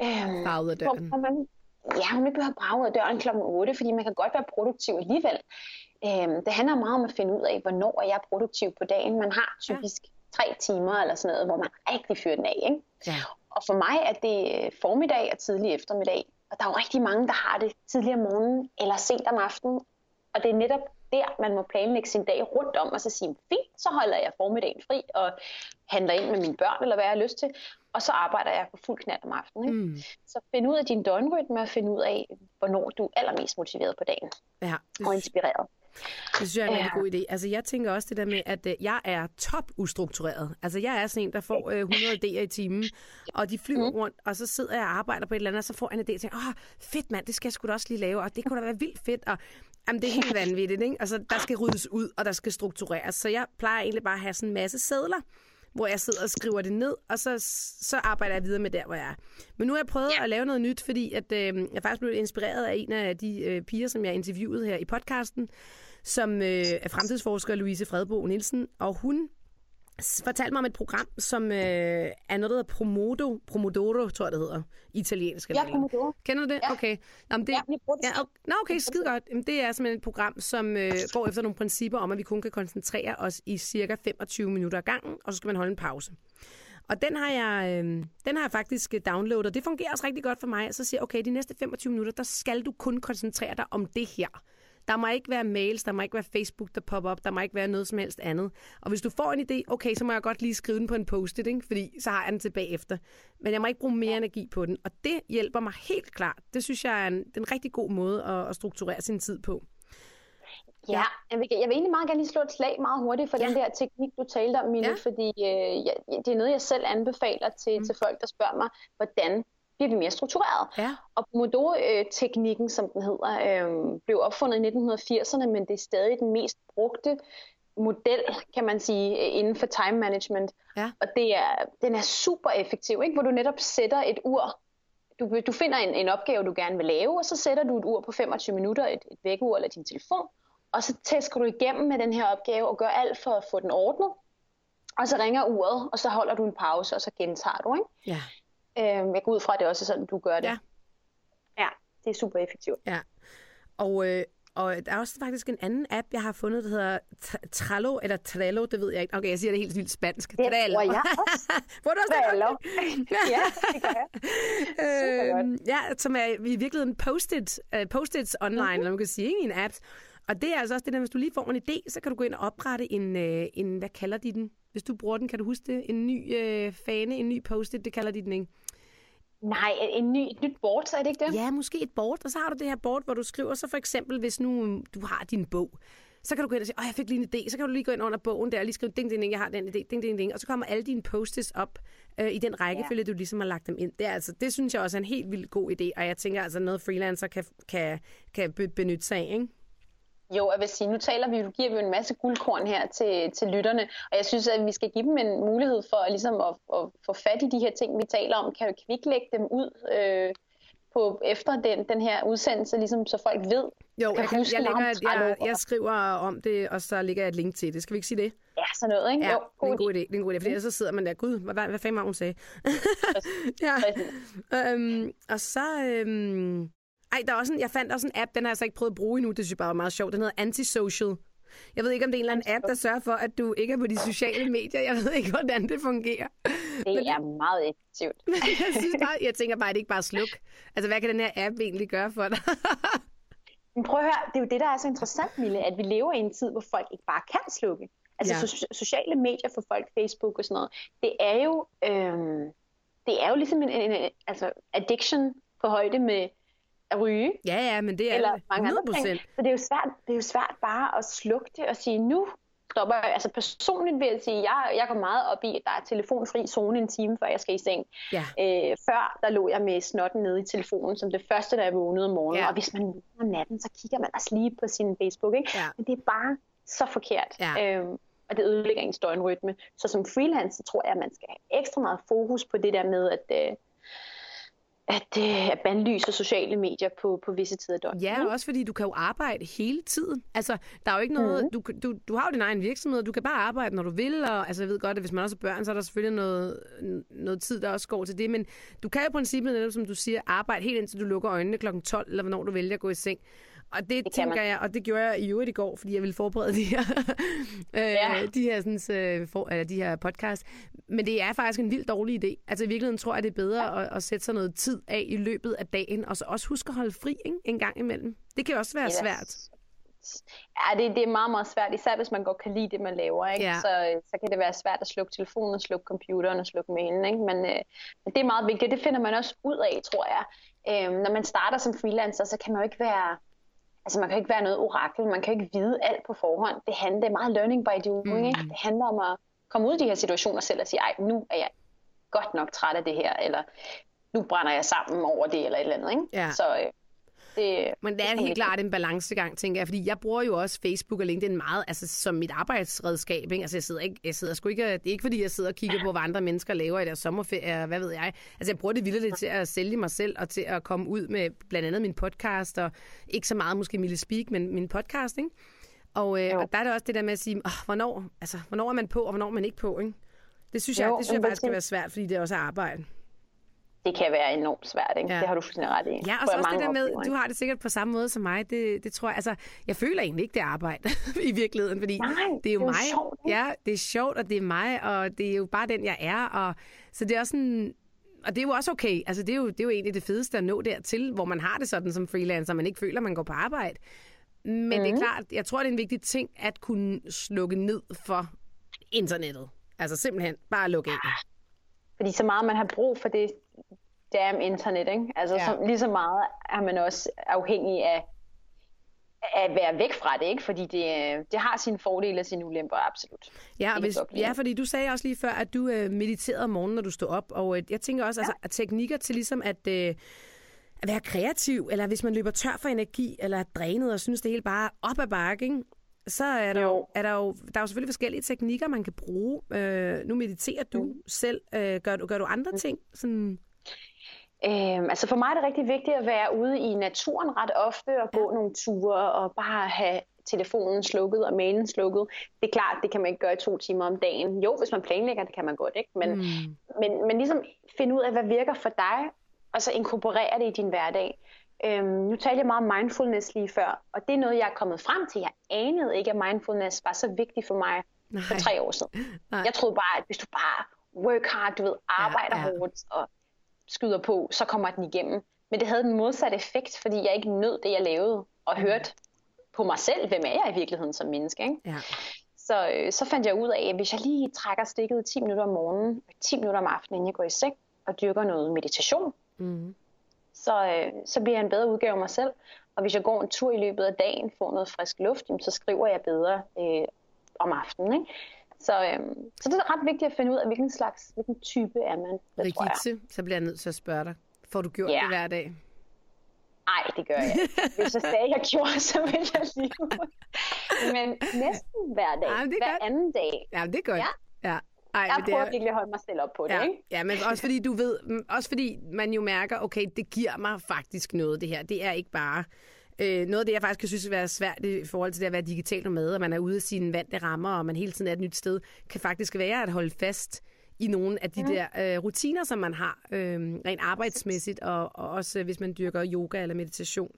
Øhm, Bagud af døren. Hvor, hvor man, ja, man ikke behøver at brage af døren kl. 8, fordi man kan godt være produktiv alligevel. Øhm, det handler meget om at finde ud af, hvornår er jeg produktiv på dagen. Man har typisk ja tre timer eller sådan noget, hvor man rigtig fyrer den af. Ikke? Ja. Og for mig er det formiddag og tidlig eftermiddag. Og der er jo rigtig mange, der har det tidligere om morgenen eller sent om aftenen. Og det er netop der, man må planlægge sin dag rundt om, og så sige, fint, så holder jeg formiddagen fri og handler ind med mine børn, eller hvad jeg har lyst til, og så arbejder jeg på fuld knald om aftenen. Ikke? Mm. Så find ud af din døgnrytme, og find ud af, hvornår du er allermest motiveret på dagen. Ja, og inspireret. Det synes jeg er en ja. god idé. Altså, jeg tænker også det der med, at øh, jeg er top ustruktureret. Altså, jeg er sådan en, der får øh, 100 idéer i timen, og de flyver mm. rundt, og så sidder jeg og arbejder på et eller andet, og så får jeg en idé og tænker, åh, fedt mand, det skal jeg sgu da også lige lave, og det kunne da være vildt fedt, og Jamen, det er helt vanvittigt, ikke? Altså, der skal ryddes ud, og der skal struktureres. Så jeg plejer egentlig bare at have sådan en masse sædler, hvor jeg sidder og skriver det ned, og så, så arbejder jeg videre med der, hvor jeg er. Men nu har jeg prøvet ja. at lave noget nyt, fordi at, øh, jeg faktisk blev inspireret af en af de øh, piger, som jeg interviewede her i podcasten, som øh, er fremtidsforsker Louise Fredbo Nielsen, og hun fortalte mig om et program, som øh, er noget, der hedder Promodo, Promodoro, tror jeg, det hedder, italiensk. Ja, Promodoro. Kender du det? Ja. Okay. Jamen, det, ja, det. Ja, okay. Nå, okay, skide godt. Jamen, det er simpelthen et program, som øh, går efter nogle principper om, at vi kun kan koncentrere os i cirka 25 minutter ad gangen, og så skal man holde en pause. Og den har jeg, øh, den har jeg faktisk downloadet, og det fungerer også rigtig godt for mig. Så siger jeg, okay, de næste 25 minutter, der skal du kun koncentrere dig om det her. Der må ikke være mails, der må ikke være Facebook, der popper op, der må ikke være noget som helst andet. Og hvis du får en idé, okay, så må jeg godt lige skrive den på en post-it, ikke? fordi så har jeg den tilbage efter. Men jeg må ikke bruge mere energi på den, og det hjælper mig helt klart. Det synes jeg er en, en rigtig god måde at, at strukturere sin tid på. Ja, jeg vil, jeg vil egentlig meget gerne lige slå et slag meget hurtigt for ja. den der teknik, du talte om, Mille, ja. fordi øh, ja, det er noget, jeg selv anbefaler til, mm. til folk, der spørger mig, hvordan bliver vi mere struktureret. Ja. Og Pomodoro-teknikken, som den hedder, øh, blev opfundet i 1980'erne, men det er stadig den mest brugte model, kan man sige, inden for time management. Ja. Og det er, den er super effektiv, ikke? hvor du netop sætter et ur. Du, du finder en, en opgave, du gerne vil lave, og så sætter du et ur på 25 minutter, et, et vækkeur eller din telefon, og så tæsker du igennem med den her opgave og gør alt for at få den ordnet. Og så ringer uret, og så holder du en pause, og så gentager du. Ikke? Ja. Øh, jeg går ud fra, at det også er sådan, du gør det. Ja. Ja, det er super effektivt. Ja. Og, øh, og der er også faktisk en anden app, jeg har fundet, der hedder Trello, eller Trello, det ved jeg ikke. Okay, jeg siger det helt vildt spansk. Det Trello. tror jeg også. Hvor du også Trello. ja, det gør jeg. øh, ja, som er i virkeligheden post-it, uh, post-its online, mm-hmm. eller man kan sige, ikke? en app. Og det er altså også det der, hvis du lige får en idé, så kan du gå ind og oprette en, øh, en hvad kalder de den? Hvis du bruger den, kan du huske det? En ny øh, fane, en ny post-it, det kalder de den, ikke? Nej, en ny, et nyt board, så er det ikke det? Ja, måske et board, og så har du det her board, hvor du skriver, så for eksempel, hvis nu du har din bog, så kan du gå ind og sige, åh, jeg fik lige en idé, så kan du lige gå ind under bogen der og lige skrive, ding, ding, ding, jeg har den idé, ding, ding, ding, og så kommer alle dine post op øh, i den rækkefølge, ja. du ligesom har lagt dem ind. Det, er altså, det synes jeg også er en helt vildt god idé, og jeg tænker altså noget freelancer kan, kan, kan benytte sig af, ikke? Jo, jeg vil sige, nu taler vi, du giver vi en masse guldkorn her til, til lytterne, og jeg synes, at vi skal give dem en mulighed for ligesom at, at få fat i de her ting, vi taler om. Kan vi ikke lægge dem ud øh, på, efter den, den her udsendelse, ligesom, så folk ved? Jo, kan jeg, kan, jeg, lægger, jeg, jeg skriver om det, og så lægger jeg et link til det. Skal vi ikke sige det? Ja, sådan noget, ikke? Ja, jo, god det er en god idé. Det er en god idé, fordi så sidder man der, gud, hvad, hvad fanden var hun sagde? ja. Øhm, og så, øhm, ej, der er også en, jeg fandt også en app, den har jeg så ikke prøvet at bruge endnu, det synes jeg bare er meget sjovt. Den hedder Antisocial. Jeg ved ikke, om det er en eller anden app, der sørger for, at du ikke er på de sociale medier. Jeg ved ikke, hvordan det fungerer. Det Men, er meget effektivt. jeg, synes bare, jeg tænker bare, at det ikke bare sluk. Altså, hvad kan den her app egentlig gøre for dig? Men prøv at høre, det er jo det, der er så interessant, Mille, at vi lever i en tid, hvor folk ikke bare kan slukke. Altså ja. so- sociale medier for folk, Facebook og sådan noget, det er jo, øhm, det er jo ligesom en, en, en altså addiction på højde med at ryge. Ja, ja, men det er eller mange 100%. Andre ting. Så det er, jo svært, det er jo svært bare at slukke det og sige, nu stopper jeg. Altså personligt vil jeg sige, jeg, jeg går meget op i, at der er telefonfri zone en time, før jeg skal i seng. Ja. Øh, før, der lå jeg med snotten nede i telefonen, som det første, da jeg vågnede om morgenen. Ja. Og hvis man vågner om natten, så kigger man også lige på sin Facebook. Ikke? Ja. Men det er bare så forkert. Ja. Øhm, og det ødelægger ens døgnrytme. Så som freelancer tror jeg, at man skal have ekstra meget fokus på det der med, at øh, at, øh, at bandlyse sociale medier på, på visse tider døgnet. Ja, og også fordi du kan jo arbejde hele tiden. Altså, der er jo ikke noget... Mm. Du, du, du har jo din egen virksomhed, du kan bare arbejde, når du vil, og altså, jeg ved godt, at hvis man også har børn, så er der selvfølgelig noget, noget tid, der også går til det, men du kan jo i princippet, netop som du siger, arbejde helt indtil du lukker øjnene kl. 12, eller hvornår du vælger at gå i seng. Og det, det tænker jeg, og det gjorde jeg i øvrigt i går, fordi jeg ville forberede de her, øh, ja. de her, sådan, øh, for, eller de her podcast. Men det er faktisk en vild dårlig idé. Altså i virkeligheden tror jeg, det er bedre ja. at, at sætte sig noget tid af i løbet af dagen, og så også huske at holde fri ikke? en gang imellem. Det kan også være yes. svært. Ja, det, det er meget, meget svært, især hvis man godt kan lide det, man laver. Ikke? Ja. Så, så kan det være svært at slukke telefonen, slukke computeren og slukke mailen. Ikke? Men, øh, men det er meget vigtigt, det finder man også ud af, tror jeg. Øh, når man starter som freelancer, så kan man jo ikke være altså man kan ikke være noget orakel, man kan ikke vide alt på forhånd. Det handler det er meget learning by doing, mm. ikke? Det handler om at komme ud i de her situationer selv og sige, ej, nu er jeg godt nok træt af det her, eller nu brænder jeg sammen over det, eller et eller andet, ikke? Ja. Så øh, det, Men det er helt klart en balancegang, tænker jeg, fordi jeg bruger jo også Facebook og LinkedIn meget altså, som mit arbejdsredskab. Ikke? Altså, jeg sidder, ikke, jeg sidder sgu ikke, det er ikke fordi, jeg sidder og kigger på, hvad andre mennesker laver i deres sommerferie, hvad ved jeg. Altså, jeg bruger det vildt til at sælge mig selv og til at komme ud med blandt andet min podcast, og ikke så meget måske Mille Speak, men min podcast, ikke? Og, øh, og der er det også det der med at sige, oh, hvornår, altså, hvornår er man på, og hvornår er man ikke på, ikke? Det synes jeg, Jo, det synes jeg faktisk det- skal være svært, fordi det også er arbejde. Det kan være enormt svært, ikke? Ja. Det har du fuldstændig ret i. Ja, og så også det der med, du har det sikkert på samme måde som mig. Det, det tror jeg, altså, jeg føler egentlig ikke, det er arbejde i virkeligheden, fordi Nej, det er jo det er mig. sjovt, ikke? ja, det er sjovt, og det er mig, og det er jo bare den, jeg er. Og, så det er også sådan, og det er jo også okay. Altså, det er jo, det er jo egentlig det fedeste at nå dertil, hvor man har det sådan som freelancer, man ikke føler, man går på arbejde. Men mm. det er Mhm. klart, jeg tror, det er en vigtig ting at kunne slukke ned for internettet. Altså simpelthen bare lukke af. Fordi så meget man har brug for det damn internet, ikke? Altså Ja. så, lige så meget er man også afhængig af at være væk fra det, ikke? Fordi det, øh, det har sine fordele og sine ulemper, absolut. Ja, hvis, ja, fordi du sagde også lige før, at du øh, mediterede om morgenen, når du stod op. Og øh, jeg tænker også, ja. altså, at teknikker til ligesom at, øh, at være kreativ, eller hvis man løber tør for energi, eller er drænet og synes, det hele bare er op ad bakke, ikke? så er der, jo. Jo. er der jo der er jo selvfølgelig forskellige teknikker, man kan bruge. Øh, nu mediterer du Mm. selv. Øh, gør, du, gør du andre ting? Sådan, Øhm, altså for mig er det rigtig vigtigt at være ude i naturen ret ofte og gå nogle ture og bare have telefonen slukket og mailen slukket. Det er klart, det kan man ikke gøre i to timer om dagen. Jo, hvis man planlægger, det kan man godt, ikke? Men, mm. men, men ligesom finde ud af, hvad virker for dig, og så inkorporere det i din hverdag. Øhm, nu talte jeg meget om mindfulness lige før, og det er noget, jeg er kommet frem til. Jeg anede ikke, at mindfulness var så vigtigt for mig Nej. for tre år siden. Nej. Jeg troede bare, at hvis du bare work hard, du ved, arbejder Ja, ja, hårdt og skyder på, så kommer den igennem. Men det havde den modsatte effekt, fordi jeg ikke nød det, jeg lavede, og hørte på mig selv, hvem er jeg i virkeligheden som menneske. Ikke? Ja. Så, øh, så fandt jeg ud af, at hvis jeg lige trækker stikket 10 minutter om morgenen, og 10 minutter om aftenen, inden jeg går i seng, og dyrker noget meditation, Mm. så, øh, så bliver jeg en bedre udgave af mig selv. Og hvis jeg går en tur i løbet af dagen, får noget frisk luft, jamen, så skriver jeg bedre øh, om aftenen. Ikke? Så, øh, så det er ret vigtigt at finde ud af, hvilken slags, hvilken type er man. Det. Rigitte, så bliver jeg nødt til at spørge dig. Får du gjort Ja. det hver dag? Nej, det gør jeg ikke. Hvis jeg sagde, jeg gjorde, så ville jeg lige Men næsten hver dag. Men det er hver godt. anden dag. Ja, det er godt. Ja. ja. Ej, Jeg det prøver er- virkelig at holde mig selv op på det, Ja, ikke? ja, men også fordi du ved, mm, også fordi man jo mærker, okay, det giver mig faktisk noget, det her. Det er ikke bare øh, noget af det, jeg faktisk kan synes være svært i forhold til det at være digital nomad, og man er ude af sine vante rammer, og man hele tiden er et nyt sted, kan faktisk være at holde fast i nogle af de mm. der øh, rutiner, som man har, øh, rent arbejdsmæssigt, og, og også hvis man dyrker yoga eller meditation.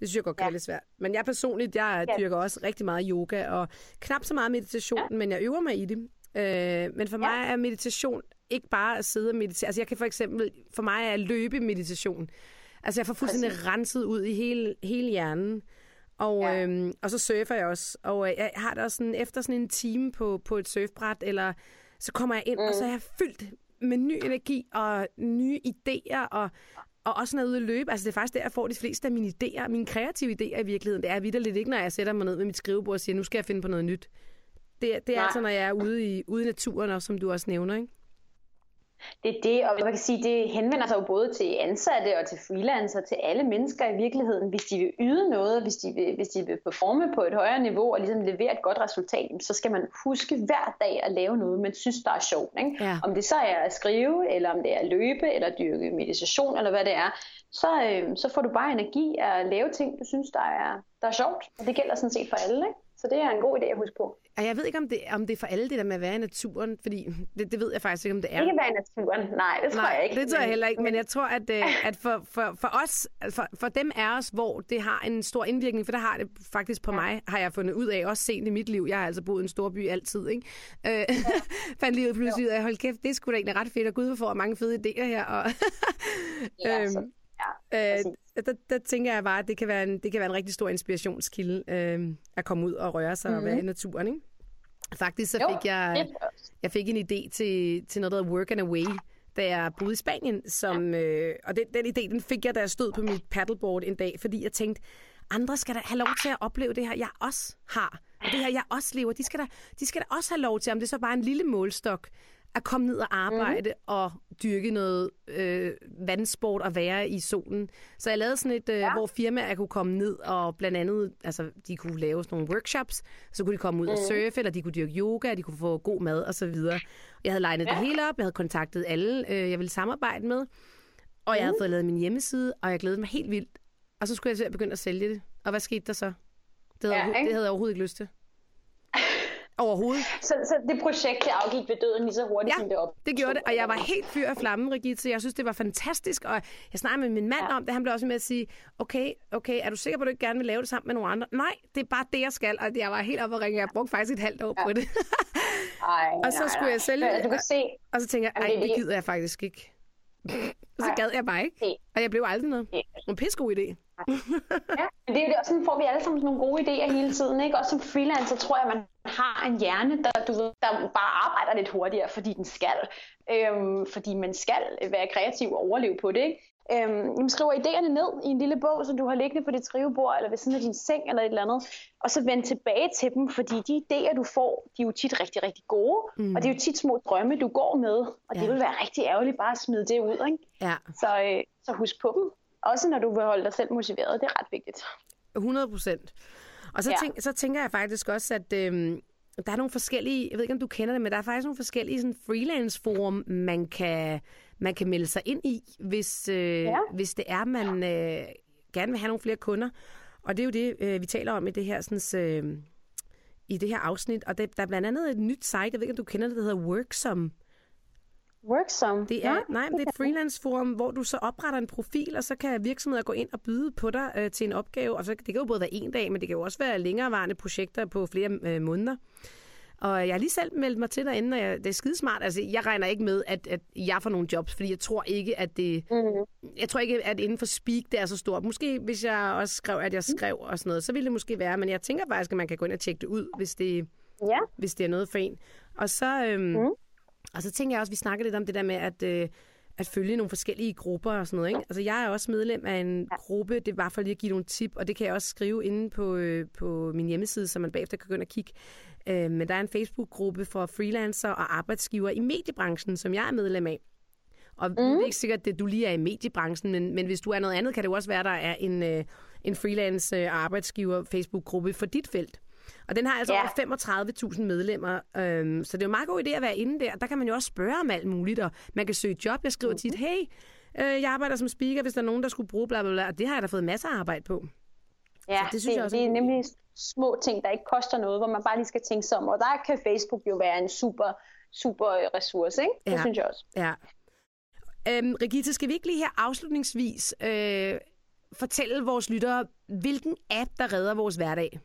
Det synes jeg godt kan Ja. være lidt svært. Men jeg personligt, jeg Ja. dyrker også rigtig meget yoga, og knap så meget meditation, ja. men jeg øver mig i det. Øh, men for mig er meditation ikke bare at sidde og meditere. Altså jeg kan for eksempel, for mig er løbe meditation. Altså jeg får fuldstændig Præcis. renset ud i hele, hele hjernen. Og, ja. Øhm, og så surfer jeg også. Og øh, jeg har det også sådan, efter sådan en time på, på et surfbræt, eller så kommer jeg ind, mm. og så er jeg fyldt med ny energi og nye idéer, og, og også når jeg ude at løbe. Altså det er faktisk der, jeg får de fleste af mine idéer, mine kreative idéer i virkeligheden. Det er vidderligt ikke, når jeg sætter mig ned med mit skrivebord og siger, nu skal jeg finde på noget nyt. Det, det er Nej. altså, når jeg er ude i, ude i naturen, også, som du også nævner, ikke? Det er det, og man kan sige, det henvender sig jo både til ansatte og til freelancer, til alle mennesker i virkeligheden. Hvis de vil yde noget, hvis de vil, hvis de vil performe på et højere niveau og ligesom levere et godt resultat, så skal man huske hver dag at lave noget, man synes, der er sjovt. Ikke? Ja. Om det så er at skrive, eller om det er at løbe, eller dyrke meditation, eller hvad det er, så, øh, så får du bare energi at lave ting, du synes, der er, der er sjovt. Og det gælder sådan set for alle. Ikke? Så det er en god idé at huske på. Og jeg ved ikke, om det, om det er for alle det der med at være i naturen, fordi det, det ved jeg faktisk ikke, om det er. Ikke være i naturen. Nej, det tror Nej, jeg ikke. det tror jeg heller ikke, men jeg tror, at, øh, at for, for, for os, for, for dem af os, hvor det har en stor indvirkning, for der har det faktisk på ja. mig, har jeg fundet ud af, også sent i mit liv, jeg har altså boet i en stor by altid, ikke? Øh, ja. fandt lige ud pludselig ud af, hold kæft, det er sgu da egentlig ret fedt, og gud, hvor får mange fede idéer her, og Ja, Øhm, så, ja, øh. Der, der tænker jeg bare, at det kan være en, det kan være en rigtig stor inspirationskilde, øh, at komme ud og røre sig mm-hmm. og være i naturen, ikke? Faktisk så Jo, fik jeg... Jeg fik en idé til, til noget, der hedder Work and Away, da jeg boede i Spanien. Som, øh, og den, den idé, den fik jeg, da jeg stod på mit paddleboard en dag, fordi jeg tænkte, andre skal da have lov til at opleve det her, jeg også har. Og det her, jeg også lever. De skal da, de skal da også have lov til, om det er så bare en lille målstok, at komme ned og arbejde mm. og dyrke noget øh, vandsport og være i solen. Så jeg lavede sådan et, øh, ja. hvor firmaer kunne komme ned og blandt andet, altså de kunne lave sådan nogle workshops, så kunne de komme ud mm. og surfe, eller de kunne dyrke yoga, de kunne få god mad og så videre. Jeg havde legnet ja. det hele op, jeg havde kontaktet alle, øh, jeg ville samarbejde med, og jeg havde mm. fået lavet min hjemmeside, og jeg glædede mig helt vildt. Og så skulle jeg til at begynde at sælge det. Og hvad skete der så? Det havde, ja, det havde jeg overhovedet ikke lyst til. Overhovedet. Så, så det projekt afgik ved døden lige så hurtigt, ja, som det op. det gjorde det, og jeg var helt fyr af flammen, Regitze. Jeg synes, det var fantastisk, og jeg snakkede med min mand ja. om det. Han blev også med at sige, okay, okay, er du sikker på, at du ikke gerne vil lave det sammen med nogle andre? Nej, det er bare det, jeg skal, og jeg var helt oppe og ringe. Jeg brugte faktisk et halvt år ja. på det. Ej, og så nej, skulle nej. jeg sælge det, du kan se, og så tænker jeg, ej, det gider jeg faktisk ikke. så gad jeg bare ikke. Og jeg blev aldrig noget. En pissegod idé. ja, men det er jo også sådan, får vi alle sammen nogle gode idéer hele tiden. Ikke? Også som freelancer tror jeg, man har en hjerne, der, du ved, der bare arbejder lidt hurtigere, fordi den skal. Øhm, fordi man skal være kreativ og overleve på det. Ikke? Øhm, man skriver idéerne ned i en lille bog, som du har liggende på dit skrivebord, eller ved siden af din seng, eller et eller andet, og så vend tilbage til dem, fordi de idéer, du får, de er jo tit rigtig, rigtig gode, mm. og det er jo tit små drømme, du går med, og ja. det vil være rigtig ærgerligt bare at smide det ud. Ikke? Ja. Så, øh, så husk på dem. Også når du vil holde dig selv motiveret, det er ret vigtigt. 100 procent. Og så, ja. tænk, så tænker jeg faktisk også, at øh, der er nogle forskellige, jeg ved ikke om du kender det, men der er faktisk nogle forskellige sådan, freelance forum, man kan, man kan melde sig ind i, hvis, øh, ja. hvis det er, man øh, gerne vil have nogle flere kunder. Og det er jo det, øh, vi taler om i det her sådan, øh, i det her afsnit. Og det, der er blandt andet et nyt site, jeg ved ikke, om du kender det, der hedder Worksom. Worksom? Det er, ja, nej, det er et freelance forum, hvor du så opretter en profil, og så kan virksomheder gå ind og byde på dig øh, til en opgave. Og så, det kan jo både være en dag, men det kan jo også være længerevarende projekter på flere øh, måneder. Og jeg har lige selv meldt mig til derinde, og jeg, det er skidesmart. Altså, jeg regner ikke med, at, at jeg får nogle jobs, fordi jeg tror ikke, at det... Mm. Jeg tror ikke, at inden for speak, det er så stort. Måske hvis jeg også skrev, at jeg skrev og sådan noget, så ville det måske være. Men jeg tænker faktisk, at man kan gå ind og tjekke det ud, hvis det, ja. hvis det er noget for en. Og så... Øhm, mm. Og så tænker jeg også, vi snakker lidt om det der med, at... Øh, at følge nogle forskellige grupper og sådan noget. Ikke? Altså, jeg er også medlem af en gruppe, det var for lige at give nogle tip, og det kan jeg også skrive inde på, øh, på min hjemmeside, så man bagefter kan gå ind og kigge. Øh, men der er en Facebook-gruppe for freelancer og arbejdsgiver i mediebranchen, som jeg er medlem af. Og mm. det er ikke sikkert, at du lige er i mediebranchen, men, men hvis du er noget andet, kan det jo også være, at der er en, øh, en freelance øh, arbejdsgiver Facebook-gruppe for dit felt. Og den har altså ja. over 35.000 medlemmer, øhm, så det er jo en meget god idé at være inde der. Der kan man jo også spørge om alt muligt, og man kan søge job. Jeg skriver tit, hey, øh, jeg arbejder som speaker, hvis der er nogen, der skulle bruge bla bla bla. Og det har jeg da fået masser af arbejde på. Ja, så det, synes det, jeg også det er nemlig små ting, der ikke koster noget, hvor man bare lige skal tænke sig om. Og der kan Facebook jo være en super, super ressource, ikke? Det ja. synes jeg også. Ja. Øhm, Regita, skal vi ikke lige her afslutningsvis øh, fortælle vores lyttere, hvilken app, der redder vores hverdag?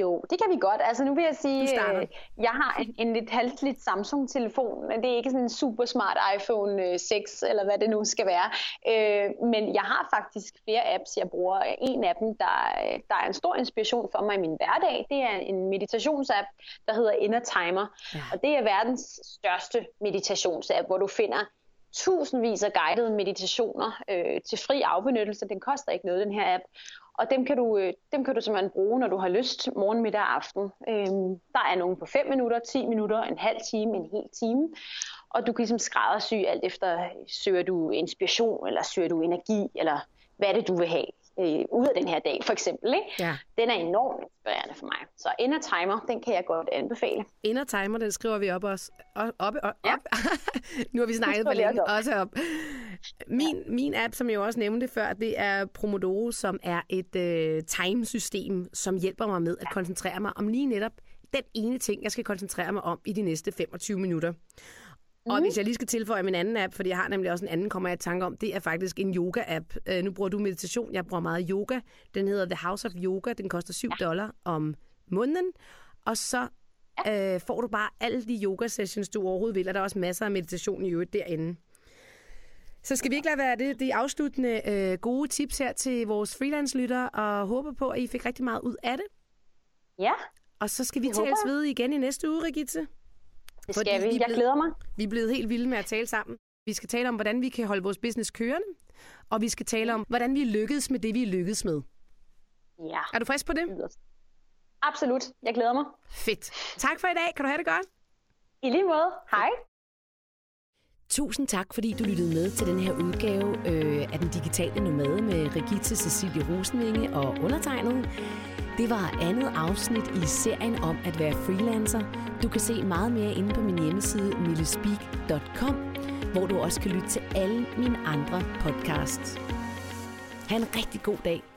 Jo, det kan vi godt. Altså nu vil jeg sige, øh, jeg har en, en lidt halvslidt Samsung-telefon, det er ikke sådan en super smart iPhone 6, øh, eller hvad det nu skal være. Øh, men jeg har faktisk flere apps, jeg bruger. En af dem, der, der er en stor inspiration for mig i min hverdag, det er en meditationsapp, der hedder Inner Timer. Ja. Og det er verdens største meditationsapp, hvor du finder tusindvis af guidede meditationer øh, til fri afbenyttelse. Den koster ikke noget, den her app. Og dem kan, du, øh, dem kan du simpelthen bruge, når du har lyst, morgen, middag og aften. Øhm, der er nogen på 5 minutter, 10 minutter, en halv time, en hel time. Og du kan ligesom skræddersy alt efter, øh, søger du inspiration, eller søger du energi, eller hvad det, du vil have øh, ud af den her dag, for eksempel. Ikke? Ja. Den er enormt inspirerende for mig. Så Inner Timer, den kan jeg godt anbefale. Inner Timer, den skriver vi op også. Op, op, op. Ja. nu har vi snakket for længe. Også op. Min, ja. min app, som jeg også nævnte før, det er Promodoro, som er et øh, timesystem, som hjælper mig med at koncentrere mig om lige netop den ene ting, jeg skal koncentrere mig om i de næste 25 minutter. Mm. Og hvis jeg lige skal tilføje min anden app, fordi jeg har nemlig også en anden, kommer jeg i tanke om, det er faktisk en yoga-app. Uh, nu bruger du meditation, jeg bruger meget yoga. Den hedder The House of Yoga, den koster 7 ja. dollar om måneden. Og så uh, får du bare alle de yoga-sessions, du overhovedet vil, og der er også masser af meditation i øvrigt derinde. Så skal vi ikke lade være det, de afsluttende uh, gode tips her til vores freelance-lyttere, og håber på, at I fik rigtig meget ud af det. Ja. Og så skal vi tales ved igen i næste uge, Rigitte. Det skal vi. vi jeg glæder mig. Vi er blevet helt vilde med at tale sammen. Vi skal tale om, hvordan vi kan holde vores business kørende, og vi skal tale om, hvordan vi lykkedes med det, vi lykkedes med. Ja. Er du frisk på det? Absolut. Jeg glæder mig. Fedt. Tak for i dag. Kan du have det godt? I lige måde. Hej. Tusind tak, fordi du lyttede med til den her udgave øh, af Den Digitale Nomade med Rigitte Cecilie Rosenvinge og undertegnet. Det var andet afsnit i serien om at være freelancer. Du kan se meget mere inde på min hjemmeside millespeak.com, hvor du også kan lytte til alle mine andre podcasts. Ha' en rigtig god dag.